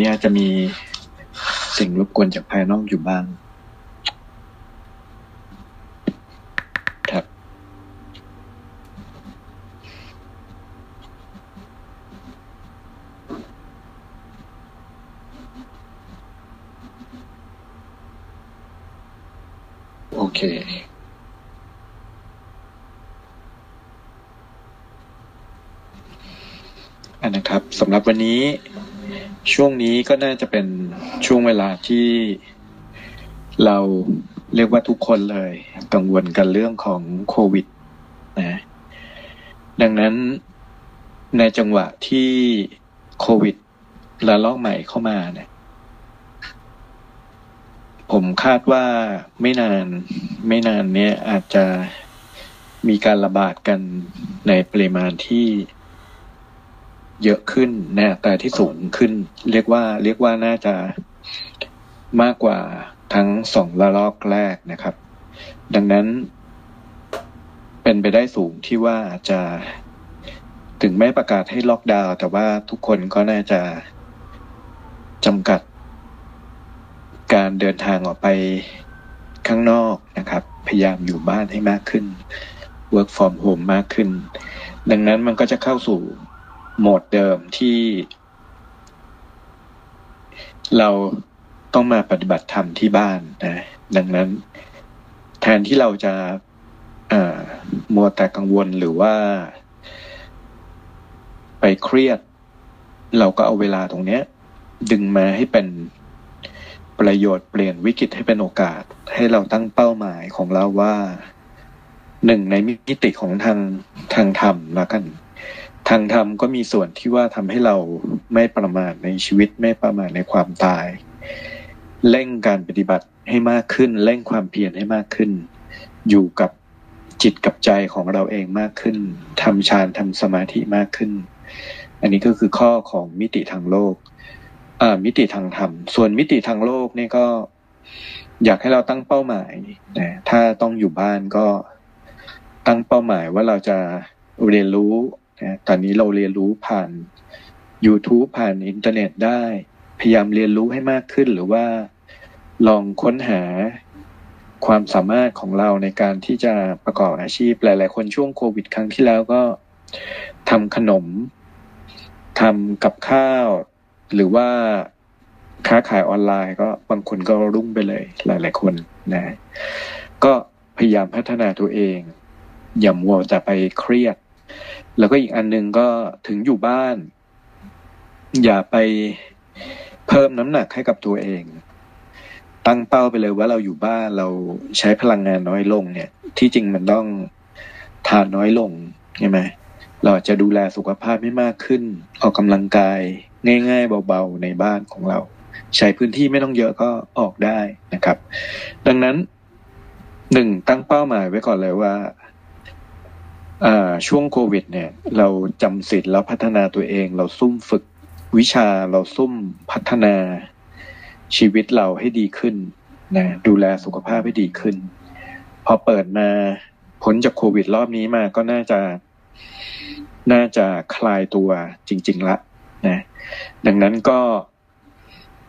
นี้จะมีสิ่งรบกวนจากภายนอกอยู่บ้างครับ โอเคอันนะครับสำหรับวันนี้ ช่วงนี้ก็น่าจะเป็นช่วงเวลาที่เราเรียกว่าทุกคนเลยกังวลกันเรื่องของโควิดนะดังนั้นในจังหวะที่โควิดระลอกใหม่เข้ามาเนี่ย ผมคาดว่าไม่นานไม่นานเนี้ยอาจจะมีการระบาดกันในปริมาณที่ เยอะขึ้นนอัตราที่สูงขึ้น เรียกว่า เรียกว่าน่าจะมากกว่าทั้งสองระลอกแรกนะครับ ดังนั้น เป็นไปได้สูงที่ว่าจะถึงไม่ประกาศให้ล็อกดาวน์แต่ว่าทุกคนก็น่าจะจำกัด การเดินทางออกไปข้างนอกนะครับ พยายามอยู่บ้านให้มากขึ้น work from home มากขึ้น ดังนั้นมันก็จะเข้าสู่ โหมดเดิมที่ เราต้องมาปฏิบัติธรรมที่บ้านนะ ดังนั้น แทนที่เราจะมัวแต่กังวลหรือว่า ไปเครียด เราก็เอาเวลาตรงเนี้ย ดึงมาให้เป็นประโยชน์เปลี่ยนวิกฤตให้เป็นโอกาส ให้เราตั้งเป้าหมายของเราว่าหนึ่งในมิติของทางทางธรรมแล้วกัน ทางธรรมก็มีส่วนที่ว่าทำให้เราไม่ประมาทในชีวิตไม่ประมาทในความตาย เร่งการปฏิบัติให้มากขึ้น เร่งความเพียรให้มากขึ้น อยู่กับจิตกับใจของเราเองมากขึ้นทำฌานทำสมาธิมากขึ้น อันนี้ก็คือข้อของมิติทางโลกอ่ามิติทางธรรม ส่วนมิติทางโลกนี่ก็อยากให้เราตั้งเป้าหมายนะถ้าต้องอยู่บ้านก็ตั้งเป้าหมายว่าเราจะเรียนรู้ นะตอนนี้เราเรียนรู้ผ่าน YouTube ผ่านอินเทอร์เน็ตได้ พยายามเรียนรู้ให้มากขึ้นหรือว่าลองค้นหาความสามารถของเราในการที่จะประกอบอาชีพ หลาย ๆ คนช่วงโควิด ครั้งที่แล้วก็ทำขนมทำกับข้าว หรือว่าค้าขายออนไลน์ ก็บางคนก็รุ่งไปเลย หลาย ๆ คนนะ ก็พยายามพัฒนาตัวเอง อย่ามัวแต่ไปเครียด แล้วก็อีกอันหนึ่งก็ถึงอยู่บ้าน อย่าไปเพิ่มน้ำหนักให้กับตัวเอง ตั้งเป้าไปเลยว่าเราอยู่บ้านเราใช้พลังงานน้อยลงเนี่ย ที่จริงมันต้องทานน้อยลงใช่ไหมเราจะดูแลสุขภาพให้มากขึ้น ออกกำลังกายง่าย ๆ เบาๆในบ้านของเรา ใช้พื้นที่ไม่ต้องเยอะก็ออกได้นะครับ ดังนั้นหนึ่งตั้งเป้าหมายไว้ก่อนเลยว่า ช่วงโควิด เนี่ย เราจำสิทธิ์แล้วพัฒนาตัวเอง เราซุ่มฝึกวิชาเราซุ่มพัฒนาชีวิตเราให้ดีขึ้นนะดูแลสุขภาพให้ดีขึ้น พอเปิดมาผลจากโควิดรอบนี้มาก็น่าจะ น่าจะคลายตัวจริง ๆ ละนะดังนั้นก็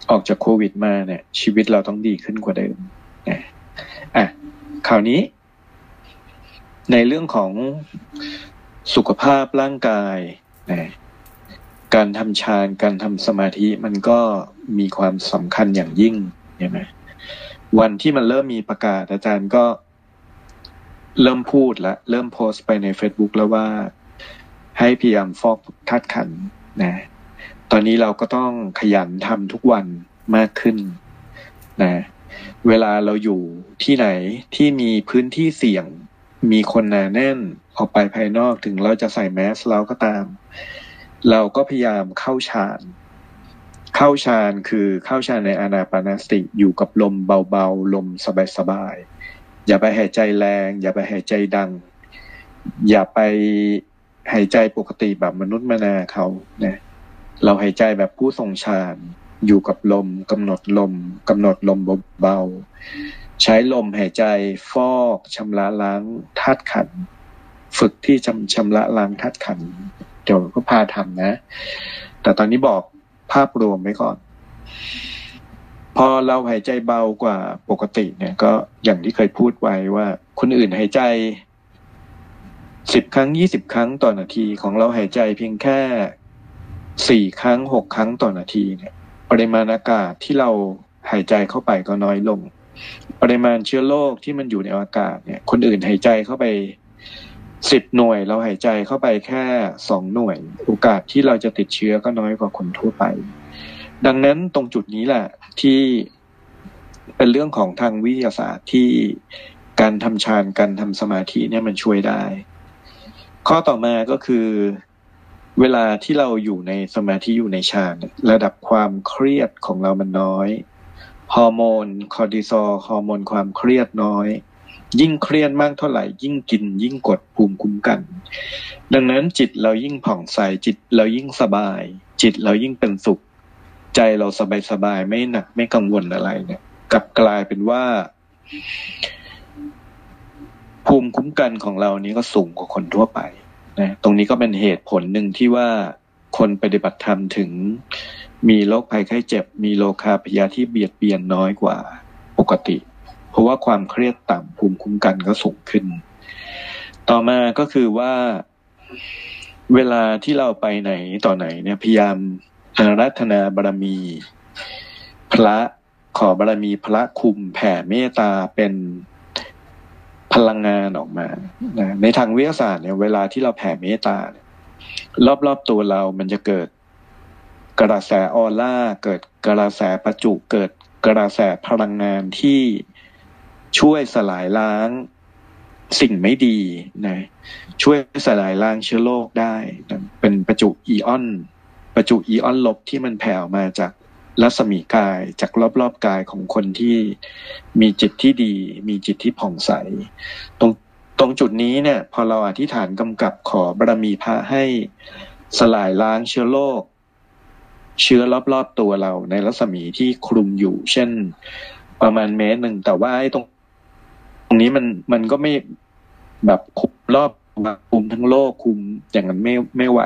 ออกจากโควิดมาเนี่ย ชีวิตเราต้องดีขึ้นกว่าเดิมนะอะคราวนี้ ในเรื่องของสุขภาพร่างกายนะการทำฌานการทำสมาธิมันก็มีความสำคัญอย่างยิ่งใช่ไหมวันที่มันเริ่มมีประกาศอาจารย์ก็เริ่มพูดแล้วเริ่มโพสต์ไปใน Facebook แล้วว่าให้พยายามฟอกทัดขันนะ ตอนนี้เราก็ต้องขยันทำทุกวันมากขึ้นนะ เวลาเราอยู่ที่ไหนที่มีพื้นที่เสี่ยง มีคนหนาแน่นออกไปภายนอกถึงเราจะใส่แมสเราก็ตาม เราก็พยายามเข้าฌานเข้าฌานคือเข้าฌานในอานาปานสติอยู่กับลมเบาๆ ลมสบายๆ อย่าไปหายใจแรง อย่าไปหายใจดัง อย่าไปหายใจปกติแบบมนุษย์มนาเขานะเราหายใจแบบผู้ทรงฌานอยู่กับลมกำหนดลมกำหนดลมเบา ใช้ลมหายใจฟอกชำระล้างธาตุขัน ฝึกที่จำชำระล้างธาตุขันเดี๋ยวก็พาทำนะ แต่ตอนนี้บอกภาพรวมไว้ก่อน พอเราหายใจเบากว่าปกติเนี่ย ก็อย่างที่เคยพูดไว้ว่า คนอื่นหายใจสิบครั้งยี่สิบครั้งต่อนาทีของเราหายใจเพียงแค่สี่ครั้งหกครั้งต่อนาทีเนี่ย ปริมาณอากาศที่เราหายใจเข้าไปก็น้อยลง ปริมาณเชื้อโรคที่มันอยู่ในอากาศเนี่ย คนอื่นหายใจเข้าไปสิบหน่วย เราหายใจเข้าไปแค่สองหน่วย โอกาสที่เราจะติดเชื้อก็น้อยกว่าคนทั่วไป ดังนั้นตรงจุดนี้แหละที่เป็นเรื่องของทางวิทยาศาสตร์ที่การทำฌานการทำสมาธิเนี่ยมันช่วยได้ ข้อต่อมาก็คือ เวลาที่เราอยู่ในสมาธิอยู่ในฌานระดับความเครียดของเรามันน้อย ฮอร์โมนคอร์ติซอลฮอร์โมนความเครียดน้อย ยิ่งเครียดมากเท่าไหร่ ยิ่งกิน ยิ่งกดภูมิคุ้มกัน ดังนั้นจิตเรายิ่งผ่องใสจิตเรายิ่งสบาย จิตเรายิ่งเป็นสุข ใจเราสบายสบายไม่หนักไม่กังวลอะไรเนี่ยกลับกลายเป็นว่า ภูมิคุ้มกันของเรานี้ก็สูงกว่าคนทั่วไปนะตรงนี้ก็เป็นเหตุผลหนึ่งที่ว่า คนปฏิบัติธรรมถึง มีโรคภัยไข้เจ็บ มีโลคาพยาที่เบียดเบียนน้อยกว่าปกติ เพราะว่าความเครียดต่ำภูมิคุ้มกันก็สูงขึ้น ต่อมาก็คือว่าเวลาที่เราไปไหนต่อไหนเนี่ยพยายามอารัธนาบารมี พระขอบารมีพระคุมแผ่เมตตาเป็นพลังงานออกมานะในทางวิทยาศาสตร์เนี่ยเวลาที่เราแผ่เมตตา รอบๆตัวเรามันจะเกิดกระแสออร่า เกิดกระแสประจุ เกิดกระแสพลังงานที่ช่วยสลายล้างสิ่งไม่ดีนะช่วยสลายล้างเชื้อโรคได้นะเป็นประจุอีออน ประจุอีออนลบที่มันแผ่ออกมาจากรัศมีกายจากรอบๆกายของคนที่มีจิตที่ดี มีจิตที่ผ่องใส ตรง ตรงจุดนี้เนี่ย พอเราอธิษฐานกำกับขอบารมีพระให้สลายล้างเชื้อโรคเชื้อรอบๆตัวเราในรัศมีที่คลุมอยู่ เช่น ประมาณเมตรหนึ่งแต่ว่าไอ้ตรง ตรงนี้มันมันก็ไม่แบบคุมรอบคุมทั้งโลกคุมอย่างนั้นไม่ไม่ไหว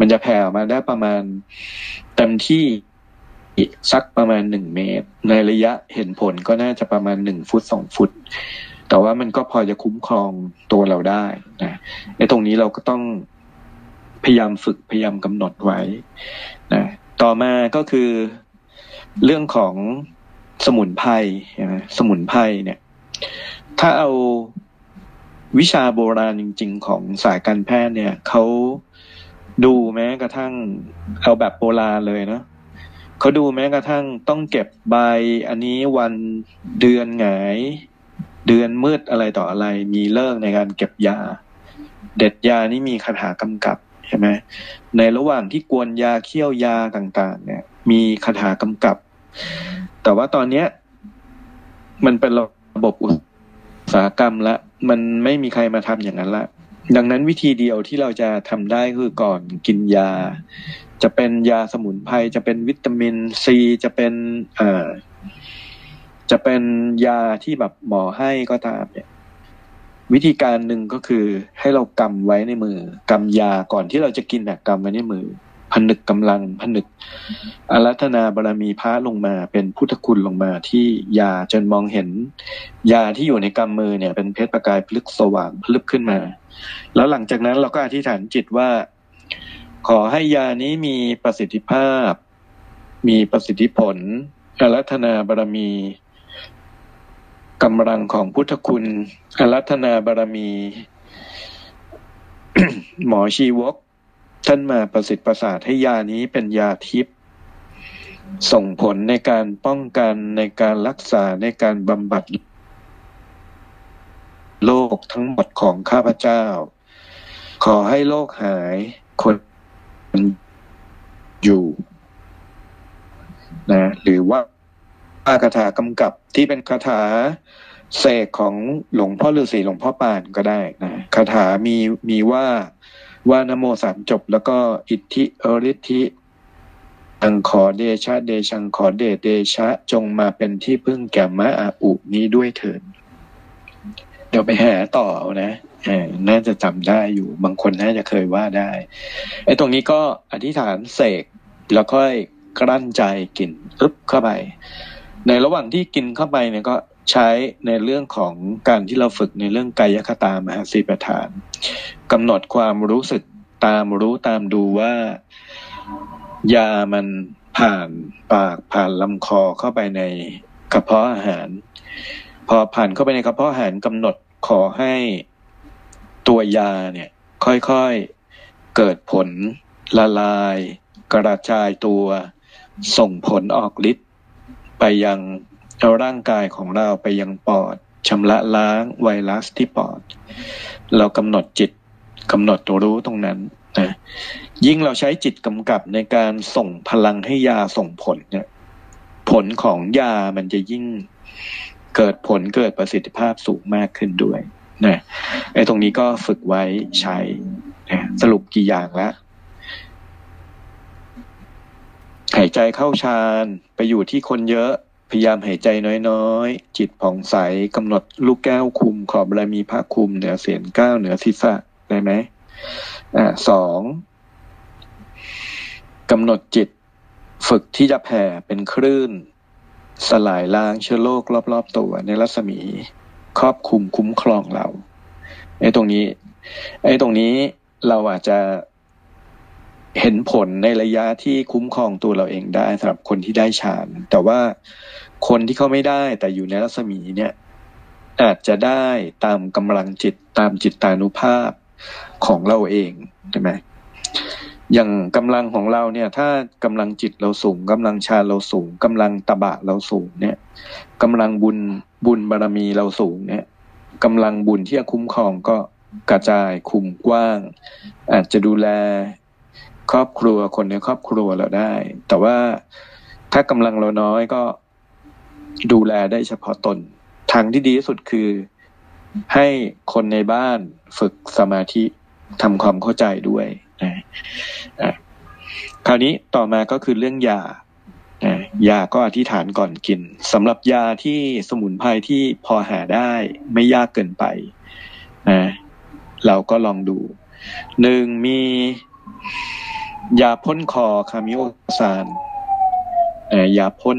มันจะแผ่ออกมาได้ประมาณเต็มที่สักประมาณหนึ่งเมตร ในระยะเห็นผลก็น่าจะประมาณหนึ่งฟุตสองฟุต แต่ว่ามันก็พอจะคุ้มครองตัวเราได้นะในตรงนี้เราก็ต้องพยายามฝึกพยายามกำหนดไว้นะต่อมาก็คือเรื่องของสมุนไพรสมุนไพรเนี่ย ถ้าเอาวิชาโบราณจริง ๆ ของสายการแพทย์เนี่ยเขาดูแม้กระทั่งเอาแบบโบราณเลยเนาะเขาดูแม้กระทั่งต้องเก็บใบอันนี้วันเดือนหงาย เดือนมืดอะไรต่ออะไร มีเลิกในการเก็บยา เด็ดยานี่มีคาถากำกับใช่ไหมในระหว่างที่กวนยาเคี่ยวยาต่าง ๆ เนี่ย มีคาถากำกับ แต่ว่าตอนเนี้ย มันเป็นระบบอุตสาหกรรมละ มันไม่มีใครมาทำอย่างนั้นละดังนั้นวิธีเดียวที่เราจะทำได้คือก่อนกินยา จะเป็นยาสมุนไพรจะเป็นวิตามินซีจะเป็นอ่า จะเป็นยาที่แบบหมอให้ก็ตามเนี่ย วิธีการหนึ่งก็คือให้เรากำไว้ในมือกำยาก่อนที่เราจะกินนะกำไว้ในมือผนึกกำลังผนึกอารัธนาบารมีพระลงมา เป็นพุทธคุณลงมาที่ยาจนมองเห็น ยาที่อยู่ในกำมือเนี่ย เป็นเพชรประกายพลึกสว่างพลึกขึ้นมา แล้วหลังจากนั้นเราก็อธิษฐานจิตว่า ขอให้ยานี้มีประสิทธิภาพ มีประสิทธิผลอารัธนาบารมี กำลังของพุทธคุณอารัธนาบารมี หมอชีวก ท่านมาประสิทธิ์ประสาทให้ยานี้เป็นยาทิพย์ส่งผลในการป้องกันในการรักษาในการบำบัดโรคทั้งหมดของข้าพเจ้า ขอให้โรคหายคนอยู่ นะ หรือว่า คาถากำกับที่เป็นคาถาเสกของหลวงพ่อฤาษีหลวงพ่อปานก็ได้นะคาถามีมีว่าว่านโมสามจบ แล้วก็อิทธิอริธิอังขอเดชะเดชังขอเดชเดชะจงมาเป็นที่พึ่งแก่มะอาอุนี้ด้วยเถิดเดี๋ยวไปหาต่อนะน่าจะจำได้อยู่ บางคนน่าจะเคยว่าได้ไอ้ตรงนี้ก็อธิษฐานเสกแล้วค่อยกลั้นใจกินอึ๊บเข้าไป ในระหว่างที่กินเข้าไปเนี่ยก็ใช้ในเรื่องของการที่เราฝึกในเรื่องกายคตามหาสีประฐานกำหนดความรู้สึกตามรู้ตามดูว่า ยามันผ่านปากผ่านลำคอเข้าไปในกระเพาะอาหาร พอผ่านเข้าไปในกระเพาะอาหารกำหนดขอให้ตัวยาเนี่ยค่อยๆเกิดผลละลาย กระจายตัว ส่งผลออกฤทธิ์ ไปยังร่างกายของเราไปยังปอดชำระล้างไวรัสที่ปอด เรากำหนดจิตกำหนดตัวรู้ตรงนั้นนะยิ่งเราใช้จิตกำกับในการส่งพลังให้ยาส่งผลเนี่ยผลของยามันจะยิ่งเกิดผลเกิดประสิทธิภาพสูงมากขึ้นด้วยนะไอ้ตรงนี้ก็ฝึกไว้ใช้นะสรุปกี่อย่างแล้ว หายใจเข้าฌานไปอยู่ที่คนเยอะ พยายามหายใจน้อยๆ จิตผ่องใสกำหนดลูกแก้วคุมขอบบารมีพระคุมเหนือเสียนก้าวเหนือศีรษะได้ไหมอ่าสองกำหนดจิตฝึกที่จะแผ่เป็นคลื่น สลายล้างเชื้อโรครอบๆตัวในรัศมีครอบคุมคุ้มครองเราไอ้ตรงนี้ไอ้ตรงนี้เราอาจจะ เห็นผลในระยะที่คุ้มครองตัวเราเองได้สำหรับคนที่ได้ฌาน แต่ว่าคนที่เขาไม่ได้แต่อยู่ในรัศมีเนี่ย อาจจะได้ตามกำลังจิตตามจิตตานุภาพของเราเองใช่ไหมอย่างกำลังของเราเนี่ย ถ้ากำลังจิตเราสูงกำลังฌานเราสูงกำลังตบะเราสูงเนี่ยกำลังบุญบุญบารรมีเราสูงเนี่ยกำลังบุญที่จะคุ้มครองก็กระจายคุมกว้าง อาจจะดูแล ครอบครัวคนในครอบครัวเราได้ แต่ว่าถ้ากำลังเราน้อยก็ดูแลได้เฉพาะตน ทางที่ดีที่สุดคือให้คนในบ้านฝึกสมาธิทำความเข้าใจด้วยนะคราวนี้ต่อมาก็คือเรื่องยายาก็อธิษฐานก่อนกินสำหรับยาที่สมุนไพรที่พอหาได้ไม่ยากเกินไปนะเราก็ลองดูหนึ่งมี ยาพ่นคอคามิโอซานยาพ่น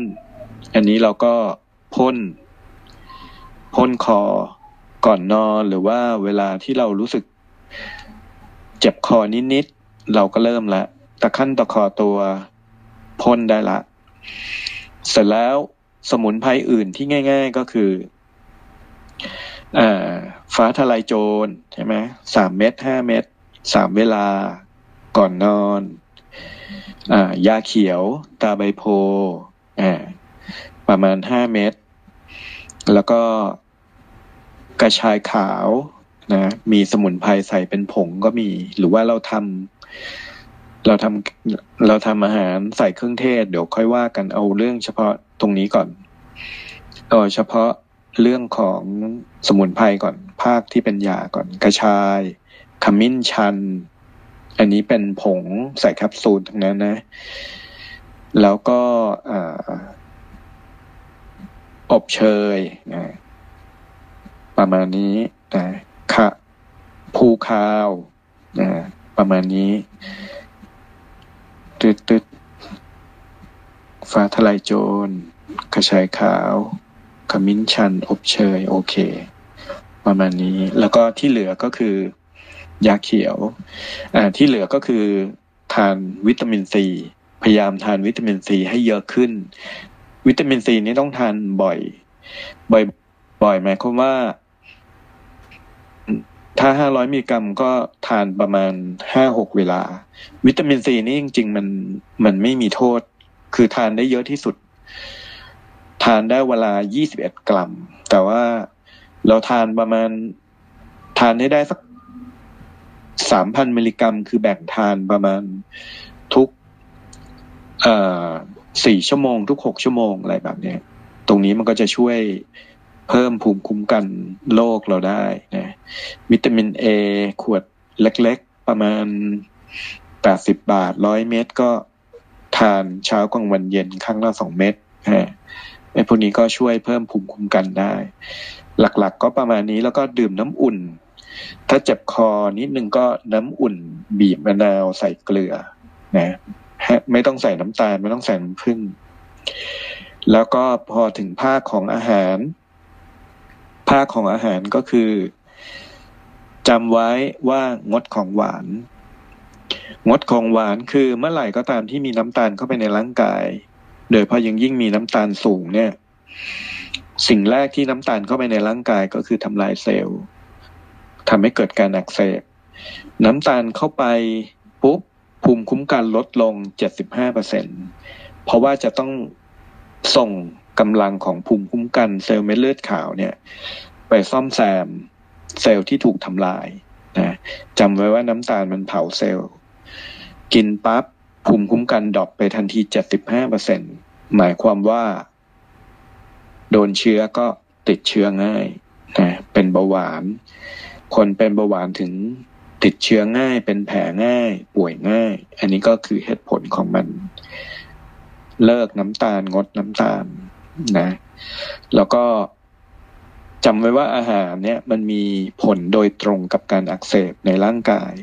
อันนี้เราก็พ่นพ่นคอก่อนนอนหรือว่าเวลาที่เรารู้สึก เจ็บคอนิดๆเราก็เริ่มละตะขั้นตะคอตัวพ่นได้ละ เสร็จแล้วสมุนไพรอื่นที่ง่าย ๆก็คืออฟ้าทลายโจรใช่ไหมสามเม็ดห้าเม็ดสามเวลา ก่อนนอนอ่ายาเขียวตาใบโพอ่าประมาณห้าเม็ดแล้วก็กระชายขาวนะมีสมุนไพรใส่เป็นผงก็มี หรือว่าเราทำเราทำเราทำอาหารใส่เครื่องเทศ เดี๋ยวค่อยว่ากันเอาเรื่องเฉพาะตรงนี้ก่อนเอาเฉพาะเรื่องของสมุนไพรก่อนภาคที่เป็นยาก่อน กระชายขมิ้นชัน อันนี้เป็นผงใส่แคปซูลทั้งนั้นนะ แล้วก็อบเชยนะประมาณนี้นะคะภูคาวนะประมาณนี้ตึดตึดฟ้าทลายโจรกระชายขาว ขมิ้นชัน อบเชย โอเค ประมาณนี้ แล้วก็ที่เหลือก็คือ ยาเขียว อ่า ที่เหลือก็คือทานวิตามินซี พยายามทานวิตามินซีให้เยอะขึ้น วิตามินซีนี้ต้องทานบ่อย บ่อย บ่อยหมายความว่า ถ้าห้าร้อยมิลลิกรัมก็ทานประมาณห้าหกเวลา วิตามินซีนี่จริง ๆ มันมันไม่มีโทษ คือทานได้เยอะที่สุด ทานได้เวลายี่สิบเอ็ดกรัม แต่ว่าเราทานประมาณ ทานให้ได้สัก สามพันมิลลิกรัม คือแบ่งทานประมาณทุกสี่ชั่วโมง ทุกหกชั่วโมงอะไรแบบนี้ตรงนี้มันก็จะช่วยเพิ่มภูมิคุ้มกันโรคเราได้นะวิตามินเอขวดเล็กๆ ประมาณแปดสิบบาทร้อยเม็ดก็ทานเช้ากลางวันเย็นครั้งละสองเม็ดฮะไอ้พวกนี้ก็ช่วยเพิ่มภูมิคุ้มกันได้ หลักๆกก็ประมาณนี้แล้วก็ดื่มน้ำอุ่น ถ้าเจ็บคอนิดนึงก็น้ำอุ่นบีบมะนาวใส่เกลือนะไม่ต้องใส่น้ำตาลไม่ต้องใส่น้ำผึ้งแล้วก็พอถึงภาคของอาหาร ภาคของอาหารก็คือจำไว้ว่างดของหวาน งดของหวานคือเมื่อไหร่ก็ตามที่มีน้ำตาลเข้าไปในร่างกาย โดยเพราะยังยิ่งมีน้ำตาลสูงเนี่ย สิ่งแรกที่น้ำตาลเข้าไปในร่างกายก็คือทำลายเซลล์ ทำให้เกิดการอักเสบ น้ำตาลเข้าไปปุ๊บภูมิคุ้มกันลดลง 75%เพราะว่าจะต้องส่งกำลังของภูมิคุ้มกันเซลล์เม็ดเลือดขาวเนี่ย ไปซ่อมแซมเซลล์ที่ถูกทำลายนะจำไว้ว่าน้ำตาลมันเผาเซลล์ กินปั๊บภูมิคุ้มกัน drop ไปทันที 75%หมายความว่า โดนเชื้อก็ติดเชื้อง่ายนะเป็นเบาหวาน คนเป็นเบาหวานถึงติดเชื้อง่าย เป็นแผลง่าย ป่วยง่าย อันนี้ก็คือเหตุผลของมัน เลิกน้ำตาลงดน้ำตาลนะ แล้วก็จำไว้ว่าอาหารเนี่ยมันมีผลโดยตรงกับการอักเสบในร่างกาย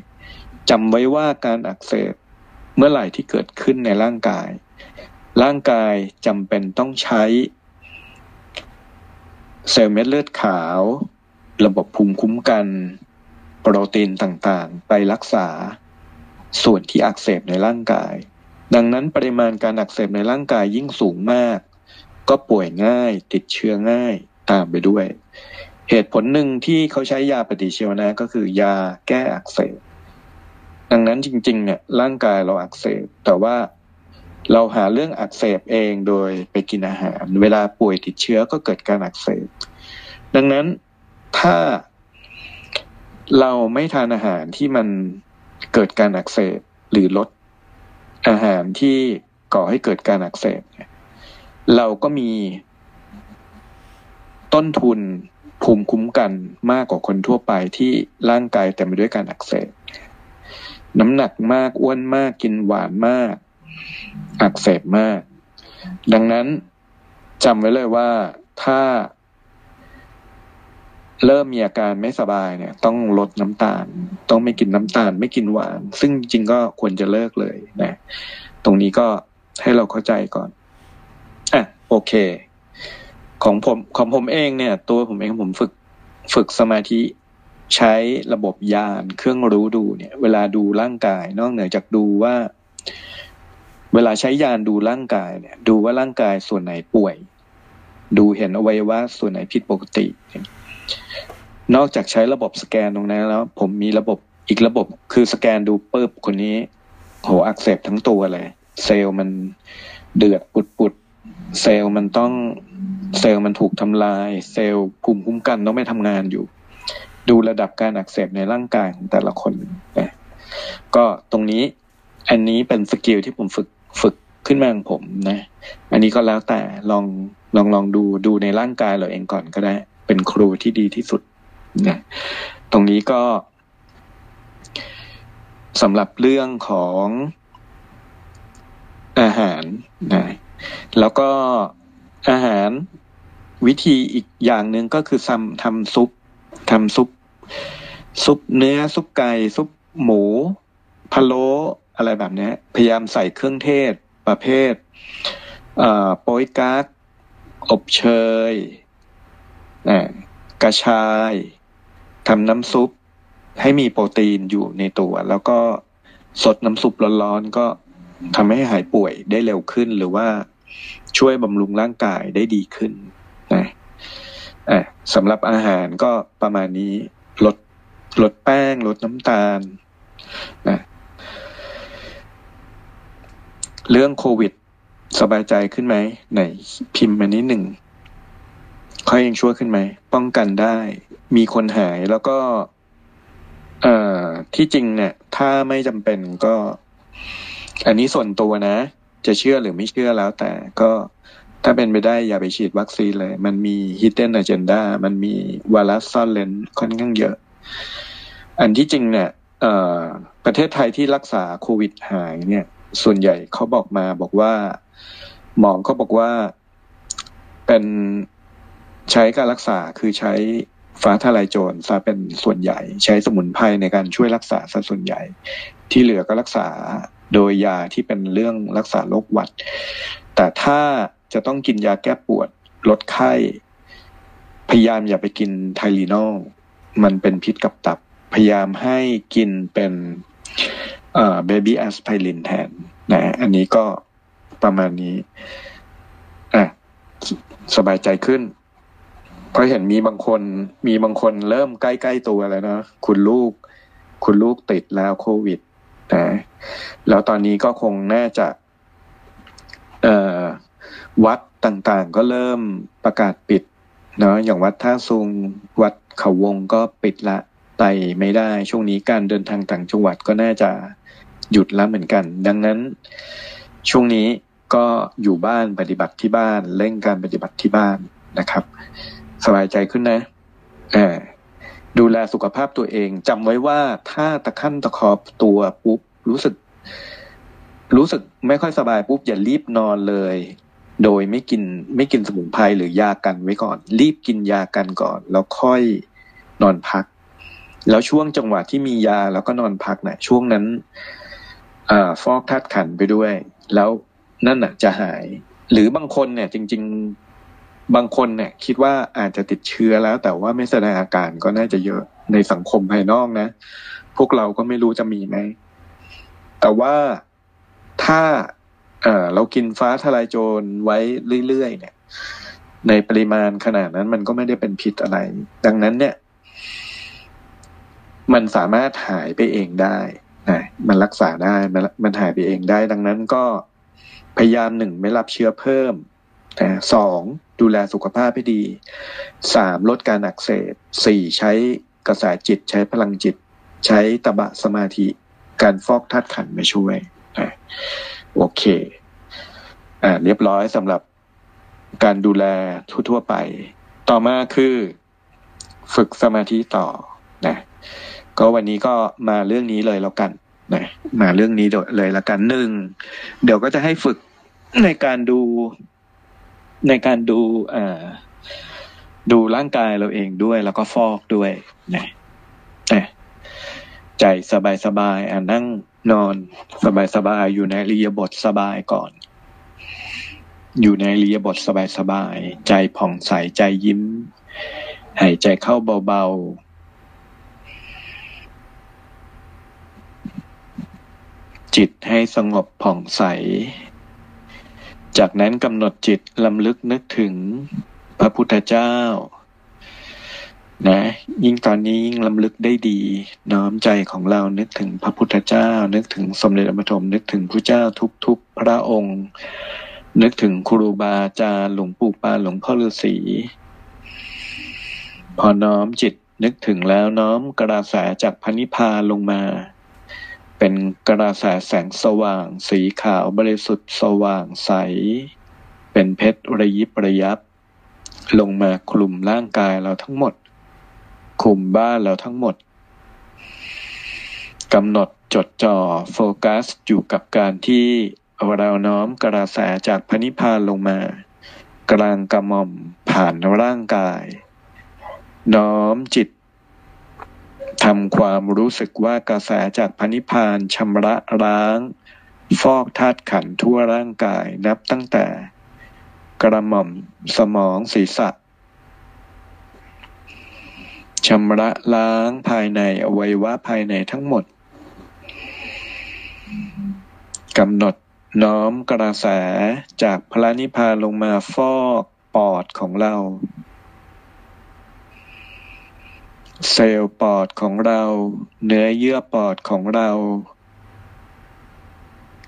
จำไว้ว่าการอักเสบเมื่อไหร่ที่เกิดขึ้นในร่างกาย ร่างกายจำเป็นต้องใช้เซลล์เม็ดเลือดขาว ระบบภูมิคุ้มกัน โปรตีนต่างๆ ไปรักษา ส่วนที่อักเสบในร่างกาย ดังนั้นปริมาณการอักเสบในร่างกายยิ่งสูงมาก ก็ป่วยง่าย ติดเชื้อง่ายตามไปด้วย เหตุผลหนึ่งที่เขาใช้ยาปฏิชีวนะก็คือยาแก้อักเสบ ดังนั้นจริงๆเนี่ยร่างกายเราอักเสบแต่ว่าเราหาเรื่องอักเสบเองโดยไปกินอาหาร เวลาป่วยติดเชื้อก็เกิดการอักเสบ ดังนั้น ถ้าเราไม่ทานอาหารที่มันเกิดการอักเสบหรือลดอาหารที่ก่อให้เกิดการอักเสบเราก็มีต้นทุนภูมิคุ้มกันมากกว่าคนทั่วไปที่ร่างกายเต็มไปด้วยการอักเสบ น้ำหนักมากอ้วนมากกินหวานมาก อักเสบมาก ดังนั้นจำไว้เลยว่าถ้า เริ่มมีอาการไม่สบายเนี่ย ต้องลดน้ำตาล ต้องไม่กินน้ำตาล ไม่กินหวาน ซึ่งจริงก็ควรจะเลิกเลยนะ ตรงนี้ก็ให้เราเข้าใจก่อนอะโอเค ของผมของผมเองเนี่ย ตัวผมเองผมฝึกฝึกสมาธิใช้ระบบยานเครื่องรู้ดูเนี่ย เวลาดูร่างกาย นอกเหนือจากดูว่า เวลาใช้ยานดูร่างกายเนี่ย ดูว่าร่างกายส่วนไหนป่วย ดูเห็นอวัยวะส่วนไหนผิดปกติ นอกจากใช้ระบบสแกนตรงนั้นแล้ว ผมมีระบบอีกระบบคือสแกนดูปุ๊บคนนี้โหอักเสบทั้งตัวเลย เซลล์มันเดือดปุดปุดเซลล์มันต้องเซลล์มันถูกทำลาย เซลล์ภูมิคุ้มกันต้องไม่ทำงานอยู่ ดูระดับการอักเสบในร่างกายของแต่ละคนนะก็ตรงนี้อันนี้เป็น skill ที่ผมฝึกฝึกขึ้นมาของผมนะ อันนี้ก็แล้วแต่ลองลองลองดูดูในร่างกายเราเองก่อนก็ได้ เป็นครูที่ดีที่สุดนะตรงนี้ก็สำหรับเรื่องของอาหารนะแล้วก็อาหารวิธีอีกอย่างหนึ่งก็คือทำทำซุปทำซุป ซุปเนื้อซุปไก่ซุปหมูพะโล้อะไรแบบนี้พยายามใส่เครื่องเทศประเภทโป๊ยกั๊กอบเชย กระชายทำน้ำซุป ให้มีโปรตีนอยู่ในตัว แล้วก็สดน้ำซุปร้อนๆก็ทำให้หายป่วยได้เร็วขึ้น หรือว่าช่วยบำรุงร่างกายได้ดีขึ้นนะอะสำหรับอาหารก็ประมาณนี้ลดลดแป้งลดน้ำตาลนะเรื่องโควิด สบายใจขึ้นไหมไหนพิมพ์มานิดหนึ่ง ค่อยยังช่วยขึ้นไหม ป้องกันได้ มีคนหายแล้วก็ เอ่อที่จริงเนี่ย ถ้าไม่จำเป็นก็ อันนี้ส่วนตัวนะ จะเชื่อหรือไม่เชื่อแล้วแต่ก็ถ้าเป็นไปได้อย่าไปฉีดวัคซีนเลย มันมี hidden agenda มันมีวาระซ่อนเลนค่อนข้างเยอะ อันที่จริงเนี่ยประเทศไทยที่รักษาโควิดหายเนี่ย ส่วนใหญ่เขาบอกมาบอกว่า หมอเขาบอกว่าเป็น ใช้การรักษาคือใช้ฟ้าทลายโจรซะเป็นส่วนใหญ่ ใช้สมุนไพรในการช่วยรักษาซะส่วนใหญ่ ที่เหลือก็รักษาโดยยาที่เป็นเรื่องรักษาโรคหวัด แต่ถ้าจะต้องกินยาแก้ปวดลดไข้ พยายามอย่าไปกินไทลีนอลมันเป็นพิษกับตับ พยายามให้กินเป็นเอ่อเบบี้แอสไพรินแทนนะอันนี้ก็ประมาณนี้อะสบายใจขึ้น เพราะเห็นมีบางคนมีบางคนเริ่มใกล้ๆตัวแล้วนะคุณลูก คุณลูกติดแล้วโควิดนะแล้วตอนนี้ก็คงน่าจะเอ่อวัดต่างๆ ก็เริ่มประกาศปิดเนาะอย่างวัดท่าซุงวัดเขาวงก็ปิดละไปไม่ได้ช่วงนี้การเดินทางต่างจังหวัดก็น่าจะหยุดแล้วเหมือนกัน ดังนั้น ช่วงนี้ก็อยู่บ้านปฏิบัติที่บ้านเร่งการปฏิบัติที่บ้านนะครับ สบายใจขึ้นนะอ่าดูแลสุขภาพตัวเองจำไว้ว่าถ้าตะขั้นตะคอบตัวปุ๊บรู้สึก รู้สึกไม่ค่อยสบายปุ๊บอย่ารีบนอนเลย โดยไม่กินไม่กินสมุนไพรหรือยากันไว้ก่อน รีบกินยากันก่อน แล้วค่อยนอนพัก แล้วช่วงจังหวะที่มียาแล้วก็นอนพักนะ่ะ ช่วงนั้นอฟอกธาตุขันไปด้วย แล้วนั่นน่ะ จะหาย หรือบางคนเนี่ย จริง ๆ บางคนเนี่ยคิดว่าอาจจะติดเชื้อแล้ว แต่ว่าไม่แสดงอาการก็น่าจะเยอะในสังคมภายนอกนะ พวกเราก็ไม่รู้จะมีไหม แต่ว่าถ้าเออเรากินฟ้าทลายโจรไว้เรื่อยๆเนี่ย ในปริมาณขนาดนั้นมันก็ไม่ได้เป็นพิษอะไร ดังนั้นเนี่ย มันสามารถหายไปเองได้นะมันรักษาได้มันมันหายไปเองได้ ดังนั้นก็พยายามหนึ่งไม่รับเชื้อเพิ่ม นะสองดูแลสุขภาพให้ดีสามลดการอักเสบสี่ใช้กระแสจิตใช้พลังจิต ใช้ตบะสมาธิการฟอกธาตุขันมาช่วยนะโอเคอ่าเรียบร้อยสำหรับการดูแลทั่วๆไป ต่อมาคือฝึกสมาธิต่อนะก็วันนี้ก็มาเรื่องนี้เลยแล้วกันนะมาเรื่องนี้เลยแล้วกันหนึ่งเดี๋ยวก็จะให้ฝึกในการดู ในการดูดูร่างกายเราเองด้วย แล้วก็ฟอกด้วยนะนะใจสบายสบายอ่านั่งนอนสบายสบายอยู่ในรียบทสบายก่อน อยู่ในรียบทสบายสบายใจผ่องใสใจยิ้ม หายใจเข้าเบาๆจิตให้สงบผ่องใส จากนั้นกำหนดจิตลำลึกนึกถึงพระพุทธเจ้า นะ ยิ่งตอนนี้ยิ่งลำลึกได้ดี น้อมใจของเรานึกถึงพระพุทธเจ้า นึกถึงสมเด็จอรมนึกถึงพระเจ้าทุกๆพระองค์ นึกถึงครูบาอาจารย์หลวงปู่ปาหลวงพ่อฤาษีพอน้อมจิตนึกถึงแล้วน้อมกระแสจากพระนิพพานลงมา เป็นกระแสแสงสว่าง สีขาวบริสุทธิ์สว่างใส เป็นเพชรระยิบระยับ ลงมาคลุมร่างกายเราทั้งหมด คลุมบ้านเราทั้งหมดกำหนดจดจ่อโฟกัสอยู่กับการที่เราน้อมกระแสจากพระนิพพานลงมา กลางกระหม่อมผ่านร่างกาย น้อมจิต ทำความรู้สึกว่ากระแสจากพระนิพพานชำระล้าง ฟอกธาตุขันทั่วร่างกายนับตั้งแต่ กระหม่อมสมองศีรษะชำระล้างภายในอวัยวะภายในทั้งหมดกำหนดน้อมกระแสจากพระนิพพานลงมาฟอกปอดของเรา เซลล์ปอดของเรา เนื้อเยื่อปอดของเรา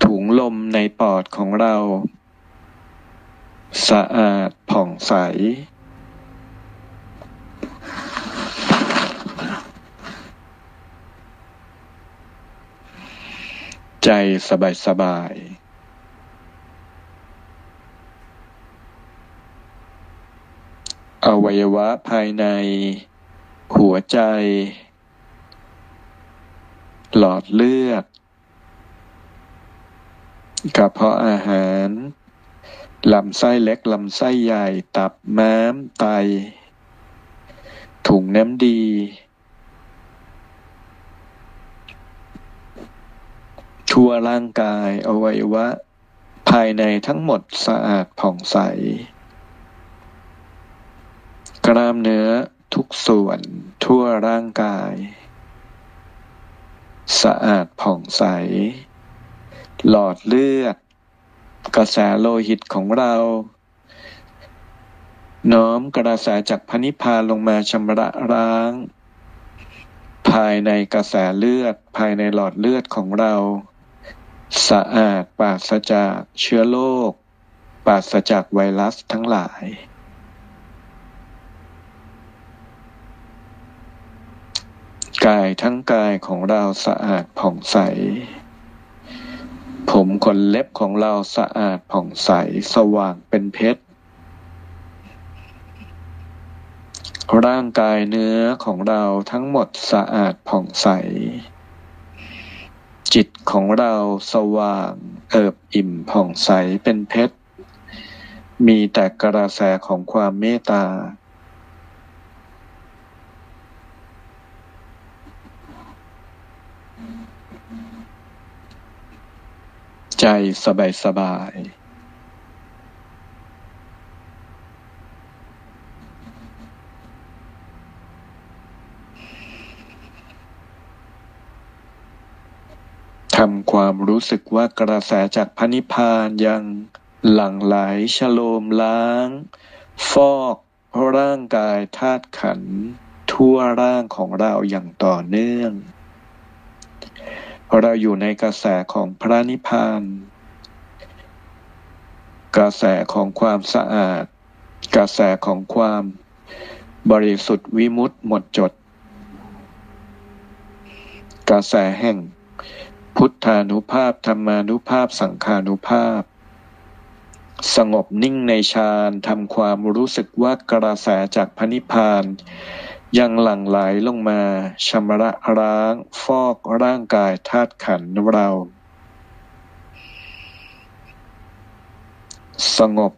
ถุงลมในปอดของเรา สะอาดผ่องใส ใจสบายสบายอวัยวะภายใน หัวใจ หลอดเลือด กระเพาะอาหาร ลำไส้เล็ก ลำไส้ใหญ่ ตับม้าม ไต ถุงน้ำดี ทั่วร่างกายอวัยวะ ภายในทั้งหมดสะอาดผ่องใส กล้ามเนื้อ ทุกส่วนทั่วร่างกาย สะอาดผ่องใส หลอดเลือด กระแสโลหิตของเรา น้อมกระแสจากพนิพพานลงมาชำระล้าง ภายในกระแสเลือดภายในหลอดเลือดของเรา สะอาดปราศจากเชื้อโรคปราศจากไวรัสทั้งหลาย กายทั้งกายของเราสะอาดผ่องใส ผมขนเล็บของเราสะอาดผ่องใสสว่างเป็นเพชร ร่างกายเนื้อของเราทั้งหมดสะอาดผ่องใส จิตของเราสว่างเอิบอิ่มผ่องใสเป็นเพชร มีแต่กระแสของความเมตตา ใจสบายสบาย ทำความรู้สึกว่ากระแสจากพระนิพพานยังหลั่งไหลชโลมล้าง ฟอกร่างกายธาตุขัน ทั่วร่างของเราอย่างต่อเนื่อง เราอยู่ในกระแสของพระนิพพาน กระแสของความสะอาด กระแสของความบริสุทธิ์วิมุตติหมดจด กระแสแห่ง พุทธานุภาพธรรมานุภาพสังขานุภาพ สงบนิ่งในฌานทำความรู้สึกว่ากระแสจากพระนิพพาน ยังหลั่งไหลลงมาชำระร้าง ฟอกร่างกายธาตุขันธ์เรา สงบ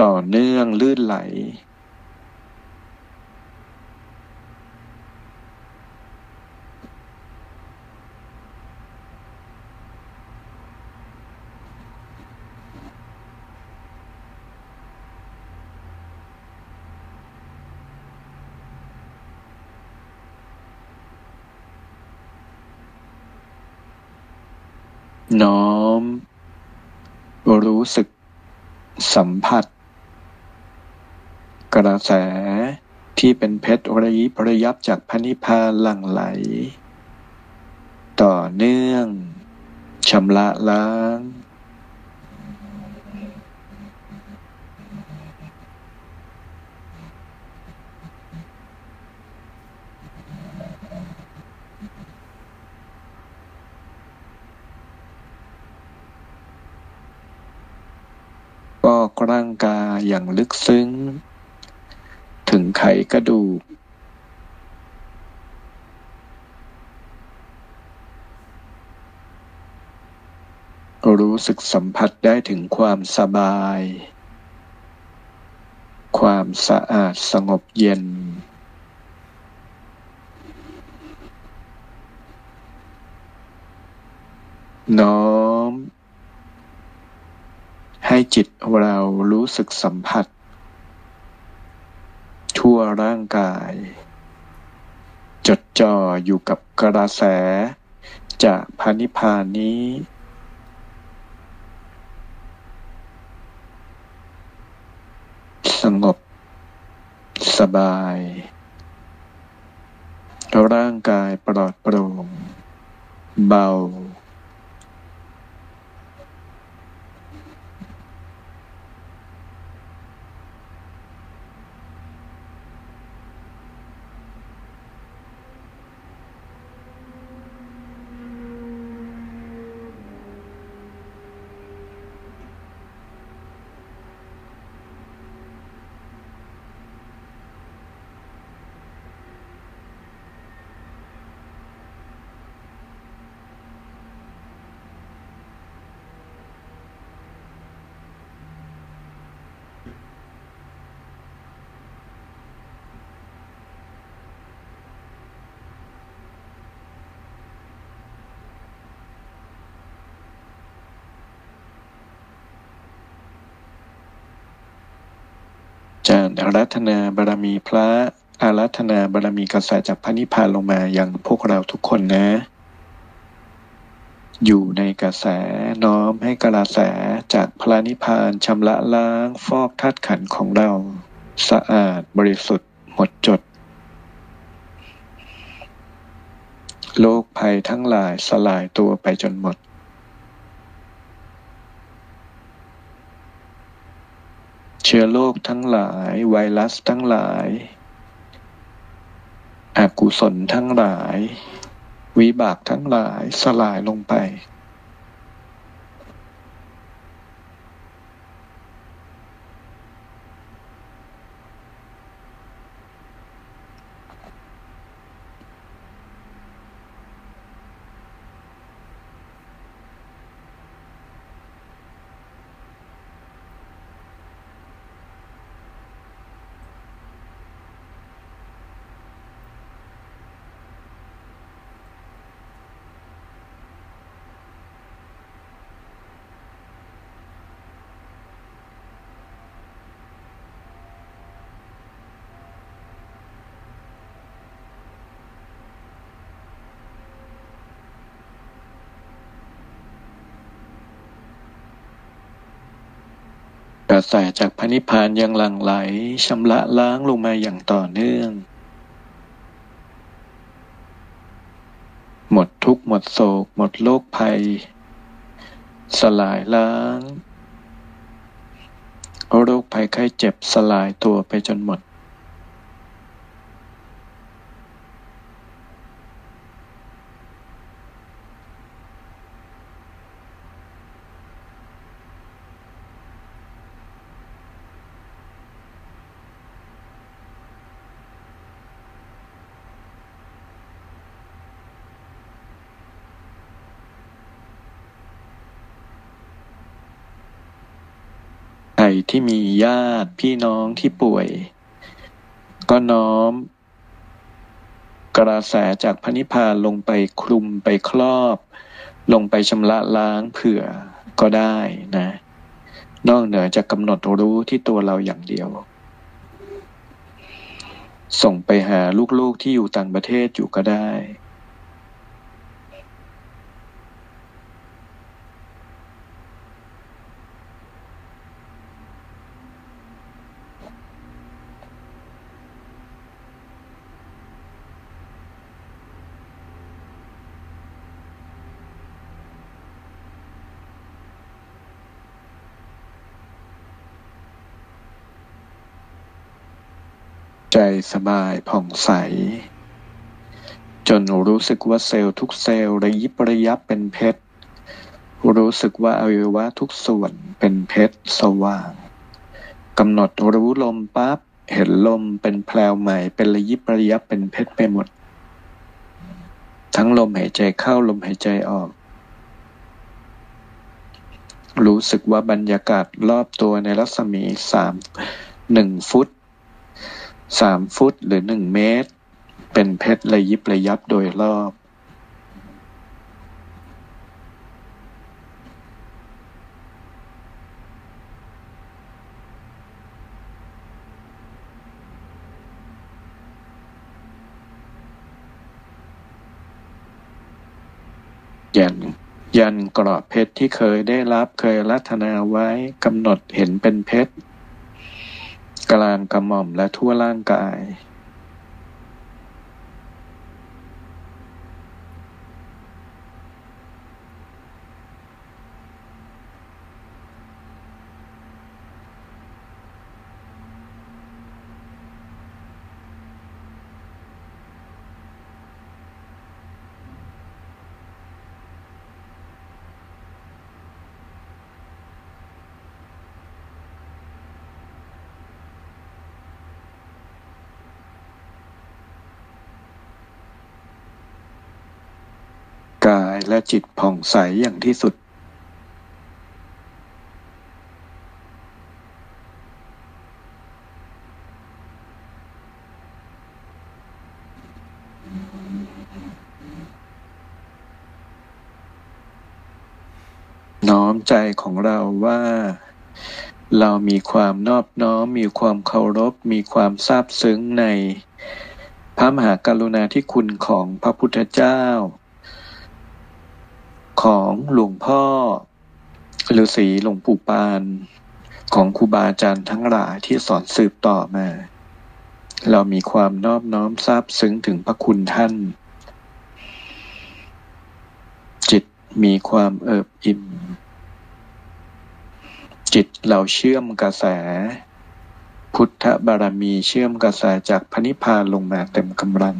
ต่อเนื่องลื่นไหล น้อม รู้สึก สัมผัส กระแสที่เป็นเพชรระยิบระยับจากพระนิพพานหลั่งไหล ต่อเนื่องชำระล้าง ฟอกร่างกาย อย่างลึกซึ้ง ถึงไขกระดูก รู้สึกสัมผัสได้ถึงความสบาย ความสะอาดสงบเย็นน้อม ให้จิตเรารู้สึกสัมผัส ทั่วร่างกาย จดจ่ออยู่กับกระแส จากพระนิพานนี้สงบ สบาย ร่างกายปลอดโปร่งเบา จารย์อารัธนาบารมีพระ อารัธนาบารมีกระแสจากพระนิพพานลงมาอย่างพวกเราทุกคนนะ อยู่ในกระแสน้อมให้กระแสจากพระนิพพานชำระล้างฟอกธาตุขันของเรา สะอาดบริสุทธิ์ หมดจด โลกภัยทั้งหลายสลายตัวไปจนหมด ชื้อโรคทั้งหลาย ไวรัสทั้งหลาย อกุศลทั้งหลาย วิบากทั้งหลายสลายลงไป ระแสจากพระนิพพานยังหลั่งไหลชำระล้างลงมาอย่างต่อเนื่อง หมดทุกข์หมดโศก หมดโรคภัย สลายล้างโรคภัยไข้เจ็บสลายตัวไปจนหมด ที่มีญาติพี่น้องที่ป่วย ก็น้อม กระแสจากพระนิพพานลงไปคลุมไปครอบ ลงไปชำระล้างเผื่อก็ได้นะ นอกเหนือจากกำหนดรู้ที่ตัวเราอย่างเดียว ส่งไปหาลูกๆที่อยู่ต่างประเทศอยู่ก็ได้ ใจสบายผ่องใส จนรู้สึกว่าเซลล์ทุกเซลล์ระยิบระยับเป็นเพชร รู้สึกว่าอวัยวะทุกส่วนเป็นเพชรสว่างกำหนดรู้ลมปั๊บเห็นลมเป็นแพลวใหม่ เป็นระยิบระยับเป็นเพชรไปหมด ทั้งลมหายใจเข้าลมหายใจออก รู้สึกว่าบรรยากาศรอบตัวในรัศมีสามหนึ่งฟุต สามฟุตหรือหนึ่งเมตร เป็นเพชรระยิบระยับโดยรอบ ยันยันกรอบเพชรที่เคยได้รับเคยรัตนาไว้กำหนดเห็นเป็นเพชร กลางกระหม่อมและทั่วร่างกาย กาย และจิตผ่องใสอย่างที่สุด น้อมใจของเราว่าเรามีความนอบน้อม มีความเคารพ มีความซาบซึ้งในพระมหากรุณาธิคุณของพระพุทธเจ้า ของหลวงพ่อฤาษีหลวงปู่ปาน ของครูบาอาจารย์ทั้งหลายที่สอนสืบต่อมา เรามีความนอบน้อมซาบซึ้งถึงพระคุณท่าน จิตมีความเอิบอิ่ม จิตเราเชื่อมกระแส พุทธบารมีเชื่อมกระแสจากพระนิพพานลงมาเต็มกำลัง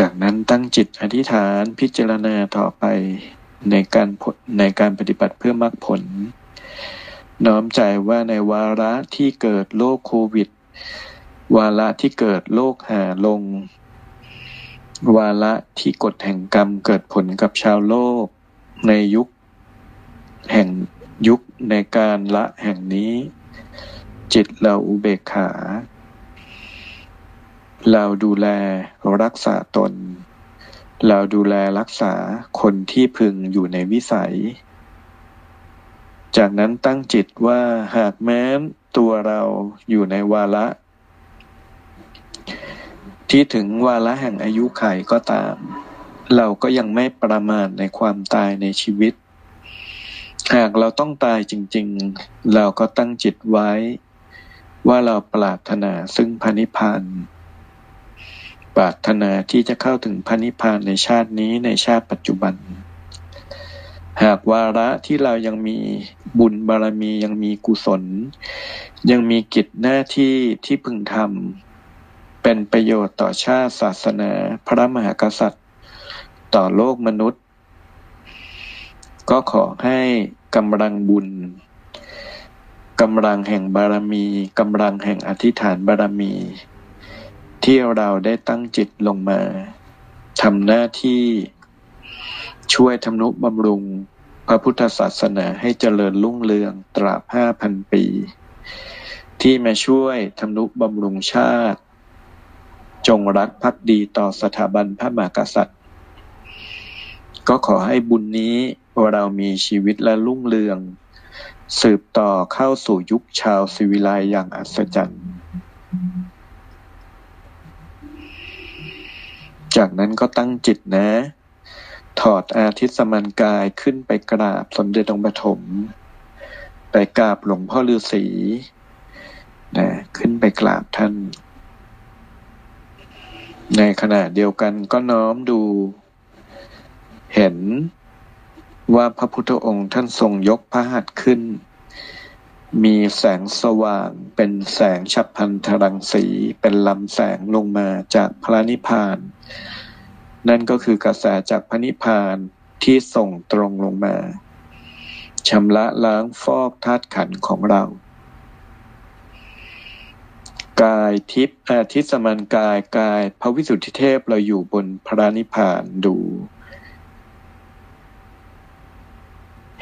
จากนั้น ตั้งจิตอธิษฐานพิจารณาต่อไปในการในการปฏิบัติเพื่อมรรคผล น้อมใจว่าในวาระที่เกิดโรคโควิด วาระที่เกิดโรคหาลง วาระที่กฎแห่งกรรมเกิดผลกับชาวโลก ในยุค แห่งยุคในการละแห่งนี้ จิตเราอุเบกขา เราดูแลรักษาตน เราดูแลรักษาคนที่พึงอยู่ในวิสัย จากนั้นตั้งจิตว่าหากแม้นตัวเราอยู่ในวาระ ที่ถึงวาระแห่งอายุไขก็ตาม เราก็ยังไม่ประมาทในความตายในชีวิต หากเราต้องตายจริง ๆ เราก็ตั้งจิตไว้ ว่าเราปรารถนาซึ่งพระนิพพาน ปรารถนาที่จะเข้าถึงพระนิพพานในชาตินี้ในชาติปัจจุบัน หากวาระที่เรายังมีบุญบารมียังมีกุศล ยังมีกิจหน้าที่ที่พึงทำเป็นประโยชน์ต่อชาติศาสนา พระมหากษัตริย์ ต่อโลกมนุษย์ ก็ขอให้กำลังบุญกำลังแห่งบารมี กำลังแห่งอธิษฐานบารมี ที่เราได้ตั้งจิตลงมาทำหน้าที่ช่วยทำนุบำรุงพระพุทธศาสนาให้เจริญรุ่งเรืองตราบห้าพันปี ที่มาช่วยทำนุบำรุงชาติ จงรักภักดีต่อสถาบันพระมหากษัตริย์ ก็ขอให้บุญนี้เรามีชีวิตและรุ่งเรือง สืบต่อเข้าสู่ยุคชาวสิวิไลอย่างอัศจรรย์ จากนั้นก็ตั้งจิตนะ ถอดอาทิตย์สมันกายขึ้นไปกราบสมเด็จองค์ปฐมไปกราบหลวงพ่อฤาษีนะขึ้นไปกราบท่าน ในขณะเดียวกันก็น้อมดู เห็นว่าพระพุทธองค์ท่านทรงยกพระหัตถ์ขึ้น มีแสงสว่างเป็นแสงฉับพลันทรังสีเป็นลำแสงลงมาจากพระนิพพาน นั่นก็คือกระแสจากพระนิพพานที่ส่งตรงลงมาชำระล้างฟอกธาตุขันธ์ของเรา กายทิพย์อาทิตย์สมานกายกายพระวิสุทธิเทพเราอยู่บนพระนิพพานดู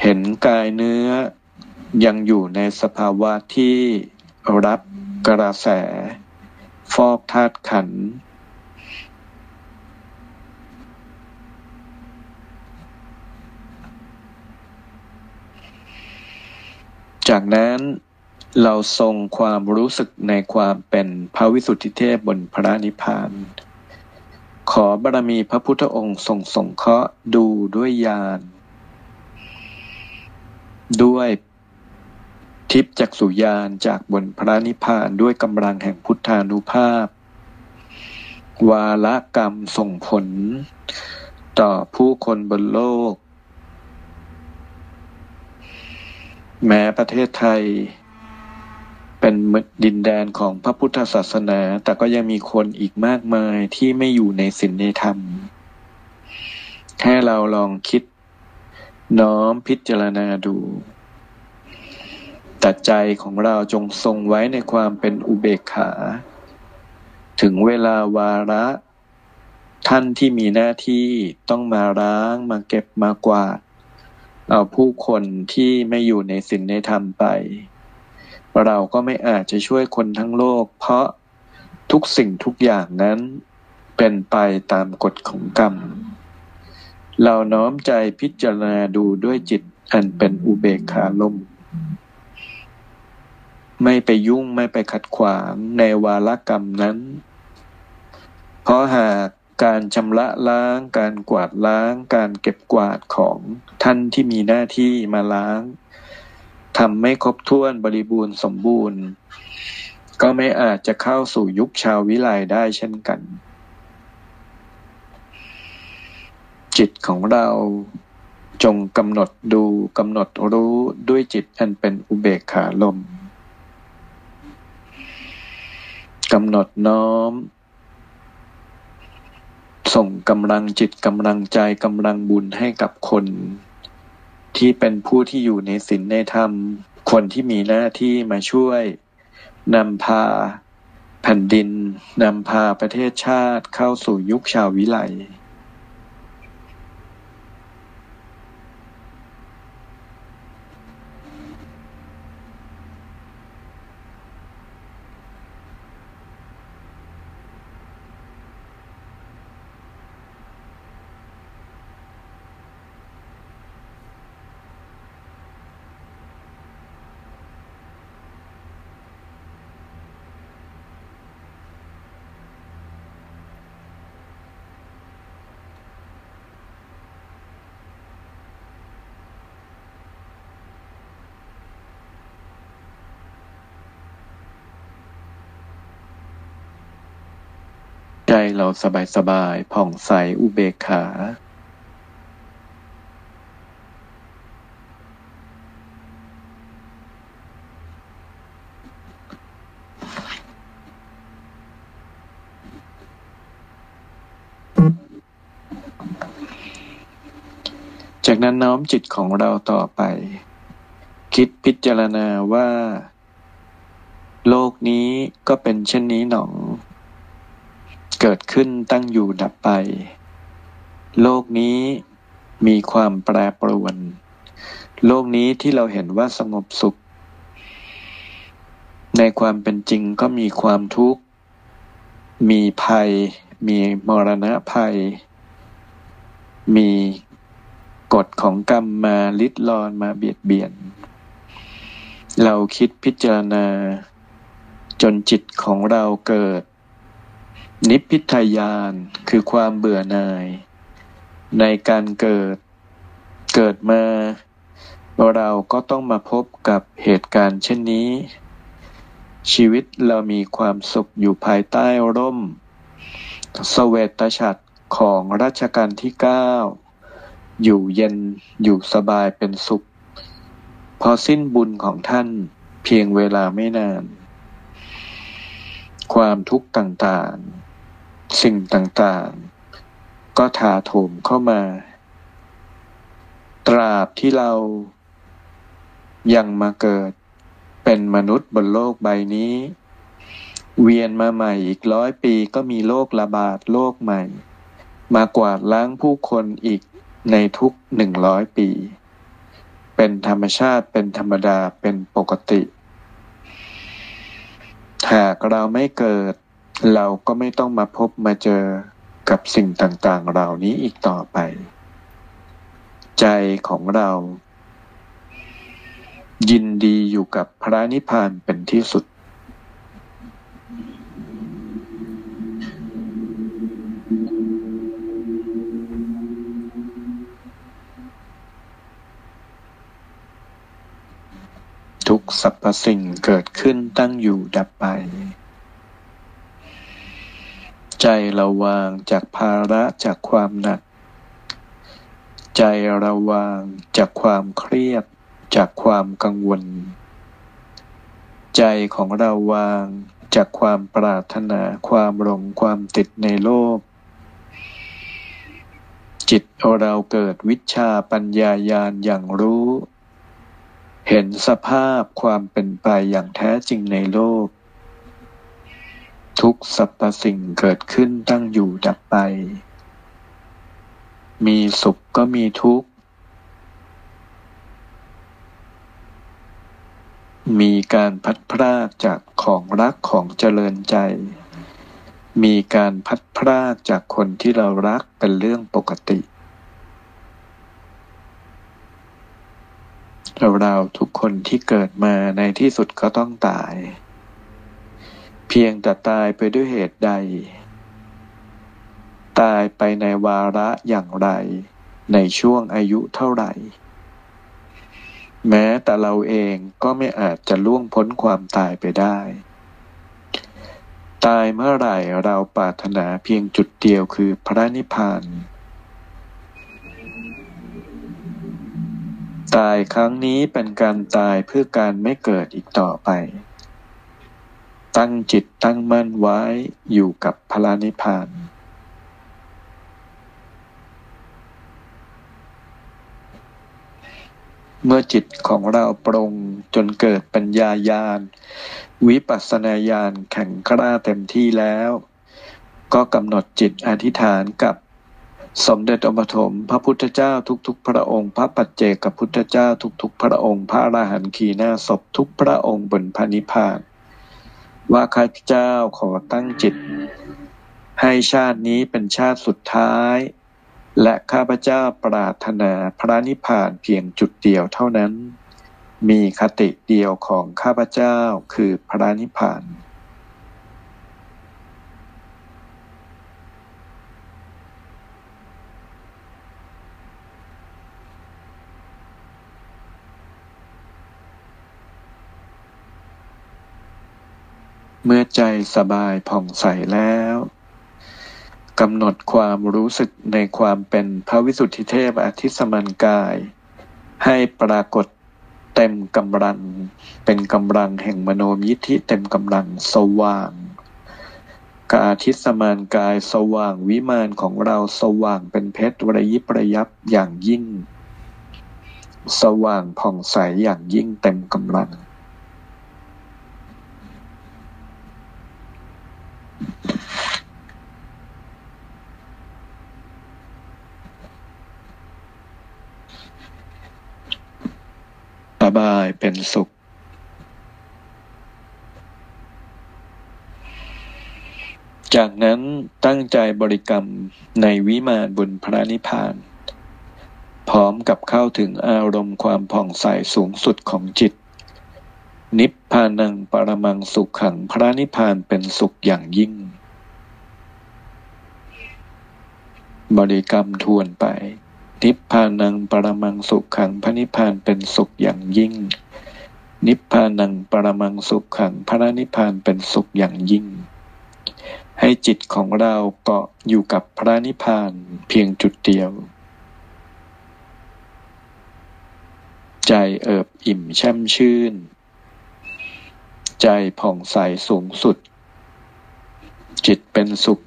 เห็นกายเนื้อ ยังอยู่ในสภาวะที่รับกระแส ฟอกธาตุขัน จากนั้นเราทรงความรู้สึกในความเป็นพระวิสุทธิเทพบนพระนิพพาน ขอบารมีพระพุทธองค์ทรงสงเคราะห์ดูด้วยญาณด้วย ทิพจักสุญาณจากบนพระนิพพานด้วยกำลังแห่งพุทธานุภาพ วาละกรรมส่งผล ต่อผู้คนบนโลก แม้ประเทศไทย เป็นดินแดนของพระพุทธศาสนา แต่ก็ยังมีคนอีกมากมายที่ไม่อยู่ในศีลในธรรม ให้เราลองคิดน้อมพิจารณาดู แต่ใจของเราจงทรงไว้ในความเป็นอุเบกขา ถึงเวลาวาระ ท่านที่มีหน้าที่ต้องมาล้างมาเก็บมากวาด เอาผู้คนที่ไม่อยู่ในศีลในธรรมไป เราก็ไม่อาจจะช่วยคนทั้งโลก เพราะทุกสิ่งทุกอย่างนั้นเป็นไปตามกฎของกรรม เราน้อมใจพิจารณาดูด้วยจิตอันเป็นอุเบกขาลม ไม่ไปยุ่งไม่ไปขัดขวางในวาลกรรมนั้น เพราะหากการชำระล้าง การกวาดล้าง การเก็บกวาดของท่านที่มีหน้าที่มาล้างทำไม่ครบถ้วนบริบูรณ์สมบูรณ์ ก็ไม่อาจจะเข้าสู่ยุคชาววิไลได้เช่นกัน จิตของเราจงกำหนดดูกำหนดรู้ด้วยจิตอันเป็นอุเบกขาลม กำหนดน้อม ส่งกำลังจิตกำลังใจกำลังบุญให้กับคน ที่เป็นผู้ที่อยู่ในศีลในธรรม คนที่มีหน้าที่มาช่วยนำพาแผ่นดินนำพาประเทศชาติเข้าสู่ยุคชาววิไล เราสบายสบายผ่องใสอุเบกขาจากนั้นน้อมจิตของเราต่อไป คิดพิจารณาว่า โลกนี้ก็เป็นเช่นนี้หนอง เกิดขึ้นตั้งอยู่ดับไป โลกนี้มีความแปรปรวน โลกนี้ที่เราเห็นว่าสงบสุข ในความเป็นจริงก็มีความทุกข์ มีภัย มีมรณะภัย มีกฎของกรรมมาลิดรอนมาเบียดเบียน เราคิดพิจารณา จนจิตของเราเกิด นิพพิทายานคือความเบื่อหน่าย ในการเกิด เกิดมา เราก็ต้องมาพบกับเหตุการณ์เช่นนี้ ชีวิตเรามีความสุขอยู่ภายใต้ร่ม สเวตฉัตรของรัชกาลที่เก้าอยู่เย็นอยู่สบายเป็นสุข พอสิ้นบุญของท่านเพียงเวลาไม่นาน ความทุกข์ต่างๆ สิ่งต่างๆ ก็ถาโถมเข้ามา ตราบที่เรายังมาเกิดเป็นมนุษย์บนโลกใบนี้ เวียนมาใหม่อีกร้อยปีก็มีโรคระบาดโรคใหม่ มากวาดล้างผู้คนอีกในทุกหนึ่งร้อยปี เป็นธรรมชาติเป็นธรรมดาเป็นปกติ หากเราไม่เกิด เราก็ไม่ต้องมาพบมาเจอกับสิ่งต่างๆ เหล่านี้อีกต่อไป ใจของเรา ยินดีอยู่กับพระนิพพานเป็นที่สุด ทุกสรรพสิ่งเกิดขึ้นตั้งอยู่ดับไป ใจเราวางจากภาระจากความหนัก ใจเราวางจากความเครียด จากความกังวล ใจของเราวางจากความปรารถนาความหลงความติดในโลก จิตเราเกิดวิชาปัญญายาณอย่างรู้ เห็นสภาพความเป็นไปอย่างแท้จริงในโลก ทุกสรรพสิ่งเกิดขึ้นตั้งอยู่ดับไป มีสุขก็มีทุกข์ มีการพัดพรากจากของรักของเจริญใจ มีการพัดพรากจากคนที่เรารักเป็นเรื่องปกติเราทุกคนที่เกิดมาในที่สุดก็ต้องตาย เพียงแต่ตายไปด้วยเหตุใด ตายไปในวาระอย่างไร ในช่วงอายุเท่าไหร่ แม้แต่เราเองก็ไม่อาจจะล่วงพ้นความตายไปได้ ตายเมื่อไหร่เราปรารถนาเพียงจุดเดียวคือพระนิพพานตายครั้งนี้เป็นการตายเพื่อการไม่เกิดอีกต่อไป ตั้งจิตตั้งมั่นไว้อยู่กับพระนิพาน เมื่อจิตของเราปรงจนเกิดปัญญายาณ วิปัสสนาญาณแข็งกล้าเต็มที่แล้ว ก็กำหนดจิตอธิษฐานกับสมเด็จองค์ปฐมพระพุทธเจ้าทุกๆ พระองค์ พระปัจเจกพุทธเจ้าทุกๆ พระองค์ พระอรหันต์ขีหน้าศพทุกพระองค์บนพระนิพพาน ว่าข้าพเจ้าขอตั้งจิต ให้ชาตินี้เป็นชาติสุดท้าย และข้าพเจ้าปรารถนาพระนิพพานเพียงจุดเดียวเท่านั้น มีคติเดียวของข้าพเจ้าคือพระนิพพาน เมื่อใจสบายผ่องใสแล้วกำหนดความรู้สึกในความเป็นพระวิสุทธิเทพอธิสมันกาย ให้ปรากฏเต็มกำลัง เป็นกำลังแห่งมโนมยิทธิเต็มกำลังสว่างกาทิสมานกายสว่างวิมานของเราสว่างเป็นเพชรระยิบระยับอย่างยิ่ง สว่างผ่องใสอย่างยิ่งเต็มกำลัง สบายเป็นสุข จากนั้นตั้งใจบริกรรมในวิมานบุญพระนิพพาน พร้อมกับเข้าถึงอารมณ์ความผ่องใสสูงสุดของจิต นิพพานังปรมังสุขขังพระนิพพานเป็นสุขอย่างยิ่ง บริกรรมทวนไป นิพพานังปรมังสุขขังพระนิพพานเป็นสุขอย่างยิ่ง นิพพานังปรมังสุขขังพระนิพพานเป็นสุขอย่างยิ่ง ให้จิตของเราเกาะอยู่กับพระนิพพานเพียงจุดเดียวใจเอิบอิ่มแช่มชื่น ใจผ่องใสสูงสุด จิตเป็นสุข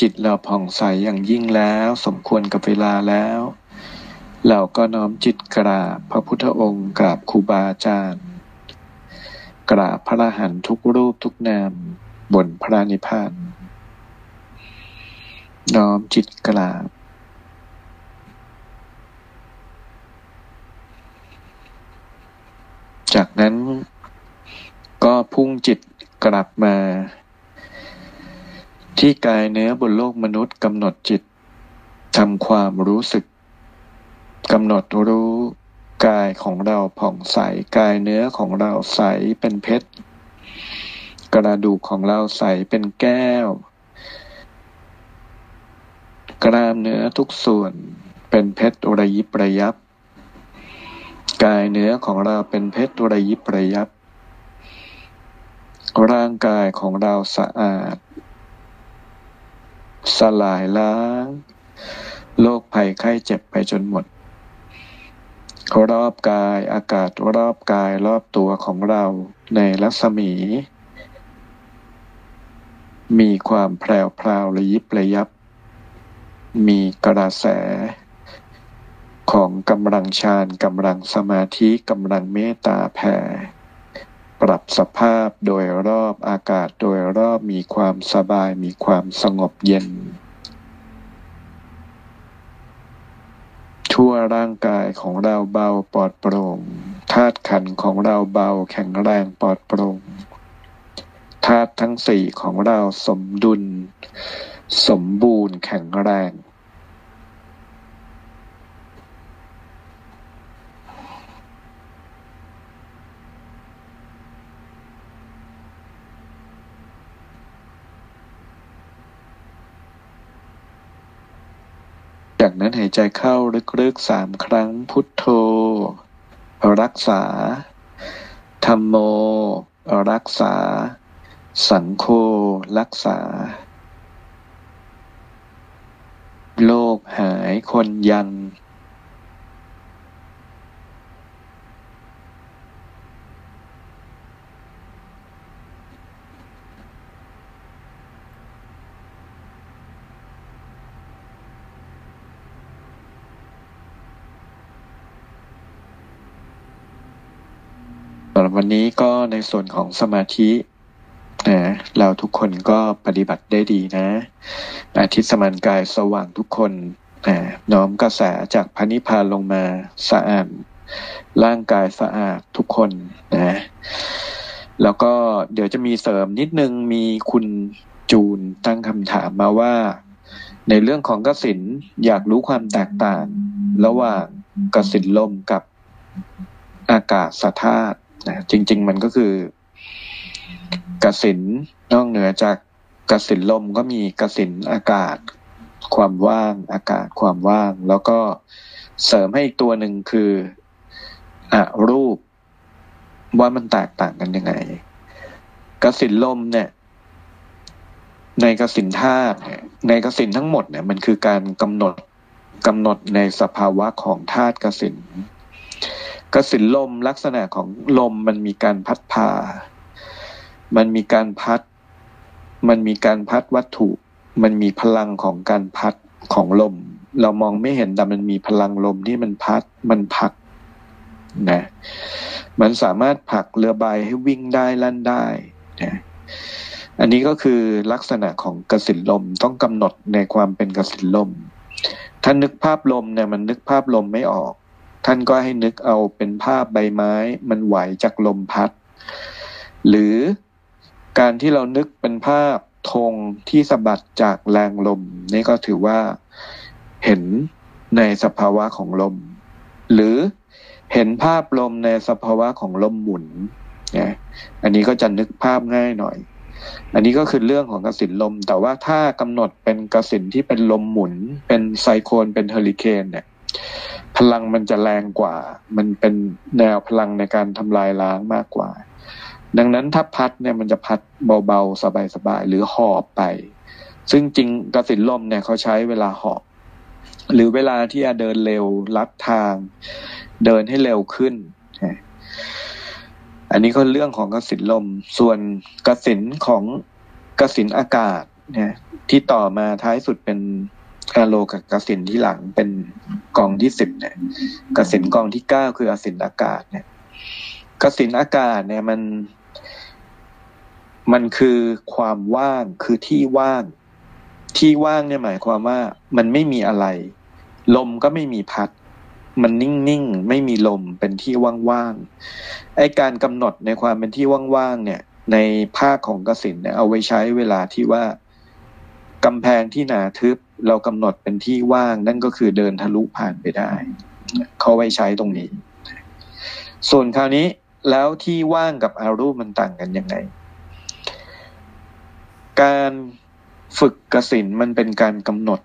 จิตเราผ่องใสอย่างยิ่งแล้ว สมควรกับเวลาแล้ว เราก็น้อมจิตกราบพระพุทธองค์กราบครูบาอาจารย์กราบพระอรหันทุกรูปทุกนามบนพระนิพพานน้อมจิตกราบ จากนั้นก็พุ่งจิตกลับมา ที่กายเนื้อบนโลกมนุษย์กำหนดจิตทำความรู้สึกกำหนดรู้กายของเราผ่องใส กายเนื้อของเราใสเป็นเพชร กระดูกของเราใสเป็นแก้วกรามเนื้อทุกส่วนเป็นเพชรระยิบระยับ กายเนื้อของเราเป็นเพชรระยิบระยับ ร่างกายของเราสะอาด สลายล้างโรคภัยไข้เจ็บไปจนหมด รอบกายอากาศรอบกายรอบตัวของเราในรัศมี มีความแพรวพราวระยิบระยับ มีกระแส ของกำลังฌานกำลังสมาธิกำลังเมตตาแผ่ ปรับสภาพโดยรอบอากาศโดยรอบมีความสบายมีความสงบเย็น ทั่วร่างกายของเราเบาปลอดโปร่งธาตุขันของเราเบาแข็งแรงปลอดโปร่งธาตุทั้งสี่ของเราสมดุล สมบูรณ์แข็งแรง จากนั้นหายใจเข้าลึกๆสามครั้งพุทโธ รักษาธรรมโม รักษา สังโฆรักษา โลกหายคนยัง นี้ก็ในส่วนของสมาธินะเราทุกคนก็ปฏิบัติได้ดีนะ อาทิตย์สมานกายสว่างทุกคนนะน้อมกระแสจากพระนิพพานลงมาสะอาดร่างกายสะอาดทุกคนนะแล้วก็เดี๋ยวจะมีเสริมนิดนึงมีคุณจูนตั้งคำถามมาว่า ในเรื่องของกสินอยากรู้ความแตกต่าง ระหว่างกสินลมกับอากาศสธาตุ นะจริง ๆ มันก็คือกสินนอกเหนือจากกสินลมก็มีกสินอากาศ ความว่างอากาศความว่าง แล้วก็เสริมให้อีกตัวหนึ่งคืออรูป ว่ามันแตกต่างกันยังไงกสินลมเนี่ย ในกสินธาตุในกสินทั้งหมดเนี่ย มันคือการกำหนดกำหนดในสภาวะของธาตุกสิน กระสินลมลักษณะของลมมันมีการพัดพา มันมีการพัด มันมีการพัดวัตถุ มันมีพลังของการพัดของลม เรามองไม่เห็นแต่มันมีพลังลมที่มันพัด มันพักนะ มันสามารถผลักเรือใบให้วิ่งได้ลั่นได้นะอันนี้ก็คือลักษณะของกระสินลมต้องกำหนดในความเป็นกระสินลม ถ้านึกภาพลมเนี่ยมันนึกภาพลมไม่ออก ท่านก็ให้นึกเอาเป็นภาพใบไม้ มันไหวจากลมพัด หรือการที่เรานึกเป็นภาพธงที่สะบัดจากแรงลม นี่ก็ถือว่าเห็นในสภาวะของลม หรือเห็นภาพลมในสภาวะของลมหมุนนะอันนี้ก็จะนึกภาพง่ายหน่อย อันนี้ก็คือเรื่องของกระสินลม แต่ว่าถ้ากำหนดเป็นกระสินที่เป็นลมหมุน เป็นไซโคลนเป็นเฮอริเคนเนี่ย พลังมันจะแรงกว่า มันเป็นแนวพลังในการทำลายล้างมากกว่า ดังนั้นถ้าพัดเนี่ยมันจะพัดเบาๆ สบายๆ หรือหอบไป ซึ่งจริงกระสินลมเนี่ยเขาใช้เวลาหอบหรือเวลาที่จะเดินเร็วลัดทาง เดินให้เร็วขึ้น อันนี้ก็เรื่องของกระสินลม ส่วนกระสินของกระสินอากาศเนี่ยที่ต่อมาท้ายสุดเป็น อาโลกับกสินที่หลังเป็นกองที่สิบเนี่ยกสินกองที่เก้าคืออสินอากาศเนี่ยกสินอากาศเนี่ยมัน มันคือความว่างคือที่ว่าง ที่ว่างเนี่ยหมายความว่า มันไม่มีอะไร ลมก็ไม่มีพัด มันนิ่งๆไม่มีลมเป็นที่ว่างๆไอการกำหนดในความเป็นที่ว่างๆเนี่ย ในภาคของกสินเนี่ยเอาไว้ใช้เวลาที่ว่ากำแพงที่หนาทึบ เรากำหนดเป็นที่ว่างนั่นก็คือเดินทะลุผ่านไปได้เขาไว้ใช้ตรงนี้ ส่วนคราวนี้แล้วที่ว่างกับอารูปมันต่างกันยังไง การฝึกกสินมันเป็นการกำหนด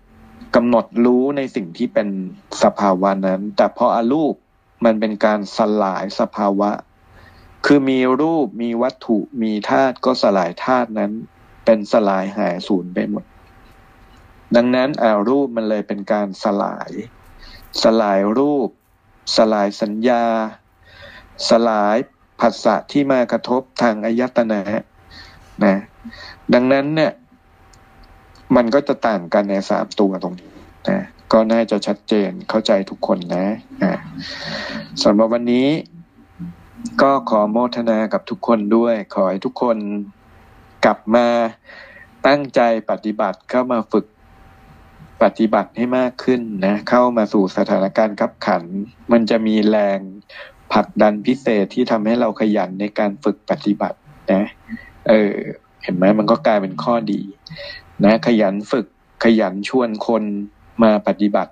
กำหนดรู้ในสิ่งที่เป็นสภาวะนั้น แต่พออารูปมันเป็นการสลายสภาวะ คือมีรูปมีวัตถุมีธาตุก็สลายธาตุนั้น เป็นสลายหายสูญไปหมด ดังนั้นอารูปมันเลยเป็นการสลาย สลายรูป สลายสัญญา สลายผัสสะที่มากระทบทางอายตนะนะดังนั้นเนี่ย มันก็จะต่างกันในสามตัวตรงนี้นะก็น่าจะชัดเจนเข้าใจทุกคนนะนะสำหรับวันนี้ก็ขอโมทนากับทุกคนด้วย ขอให้ทุกคนกลับมาตั้งใจปฏิบัติเข้ามาฝึก ปฏิบัติให้มากขึ้นนะเข้ามาสู่สถานการณ์ขับขัน มันจะมีแรงผลักดันพิเศษที่ทำให้เราขยันในการฝึกปฏิบัตินะ เออ เห็นไหมมันก็กลายเป็นข้อดี นะ ขยันฝึกขยันชวนคนมาปฏิบัติ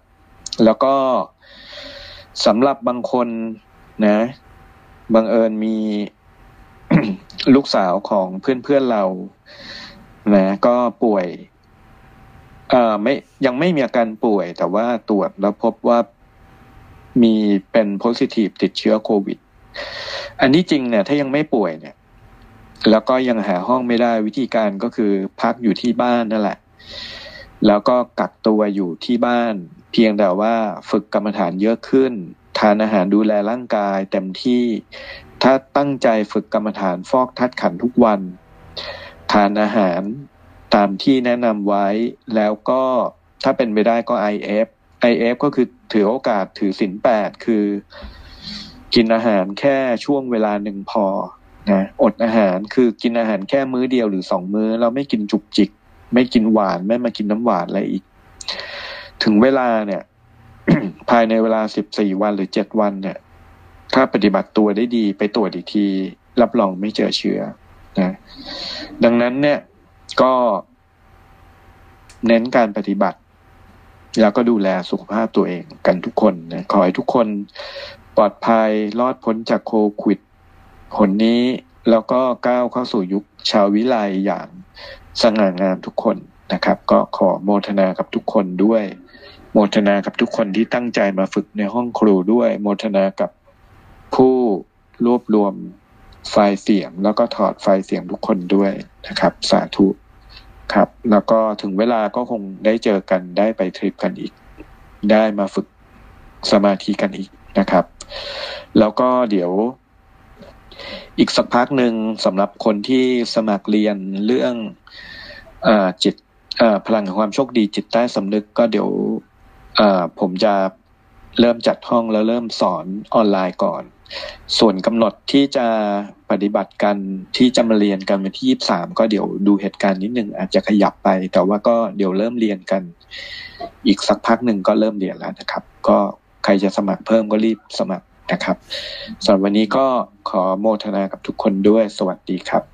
แล้วก็สำหรับบางคนนะบังเอิญมีลูกสาวของเพื่อนๆเรานะก็ป่วย เอ่อไม่ยังไม่มีอาการป่วย แต่ว่าตรวจแล้วพบว่ามีเป็นโพซิทีฟติดเชื้อโควิด อันนี้จริงเนี่ย ถ้ายังไม่ป่วยเนี่ย แล้วก็ยังหาห้องไม่ได้วิธีการก็คือพักอยู่ที่บ้านนั่นแหละ แล้วก็กักตัวอยู่ที่บ้าน เพียงแต่ว่าฝึกกรรมฐานเยอะขึ้น ทานอาหารดูแลร่างกายเต็มที่ ถ้าตั้งใจฝึกกรรมฐานฟอกทัดขันทุกวัน ทานอาหาร ตามที่แนะนำไว้แล้วก็ถ้าเป็นไปได้ก็ IF IF ก็คือถือโอกาสถือสินแปดคือ กินอาหารแค่ช่วงเวลาหนึ่งพอนะอดอาหารคือกินอาหารแค่มื้อเดียวหรือสองมื้อ เราไม่กินจุกจิก ไม่กินหวานไม่มากินน้ำหวานอะไรอีก ถึงเวลาเนี่ย ภายในเวลาสิบสี่วันหรือเจ็ดวันเนี่ย ถ้าปฏิบัติตัวได้ดีไปตรวจอีกที รับรองไม่เจอเชื้อนะดังนั้นเนี่ย ก็เน้นการปฏิบัติ แล้วก็ดูแลสุขภาพตัวเองกันทุกคนนะขอให้ทุกคนปลอดภัยรอดพ้นจากโควิดผลนี้แล้วก็ก้าวเข้าสู่ยุคชาววิไลอย่างสง่างามทุกคนนะครับ ก็ขอโมทนากับทุกคนด้วย โมทนากับทุกคนที่ตั้งใจมาฝึกในห้องครูด้วย โมทนากับผู้รวบรวมไฟล์เสียง แล้วก็ถอดไฟล์เสียงทุกคนด้วยนะครับ สาธุ ครับ แล้วก็ถึงเวลาก็คงได้เจอกันได้ไปทริปกันอีก ได้มาฝึกสมาธิกันอีกนะครับ แล้วก็เดี๋ยวอีกสักพักหนึ่งสำหรับคนที่สมัครเรียนเรื่องอจิตพลังของความโชคดีจิตใต้สำนึกก็เดี๋ยวผมจะเริ่มจัดห้องแล้วเริ่มสอนออนไลน์ก่อน ส่วนกำหนดที่จะปฏิบัติกันที่จะมาเรียนกันวันที่ยี่สามก็เดี๋ยวดูเหตุการณ์นิดหนึ่งอาจจะขยับไป แต่ว่าก็เดี๋ยวเริ่มเรียนกัน อีกสักพักหนึ่งก็เริ่มเรียนแล้วนะครับ ก็ใครจะสมัครเพิ่มก็รีบสมัครนะครับสำหรับวันนี้ก็ขอโมทนากับทุกคนด้วยสวัสดีครับ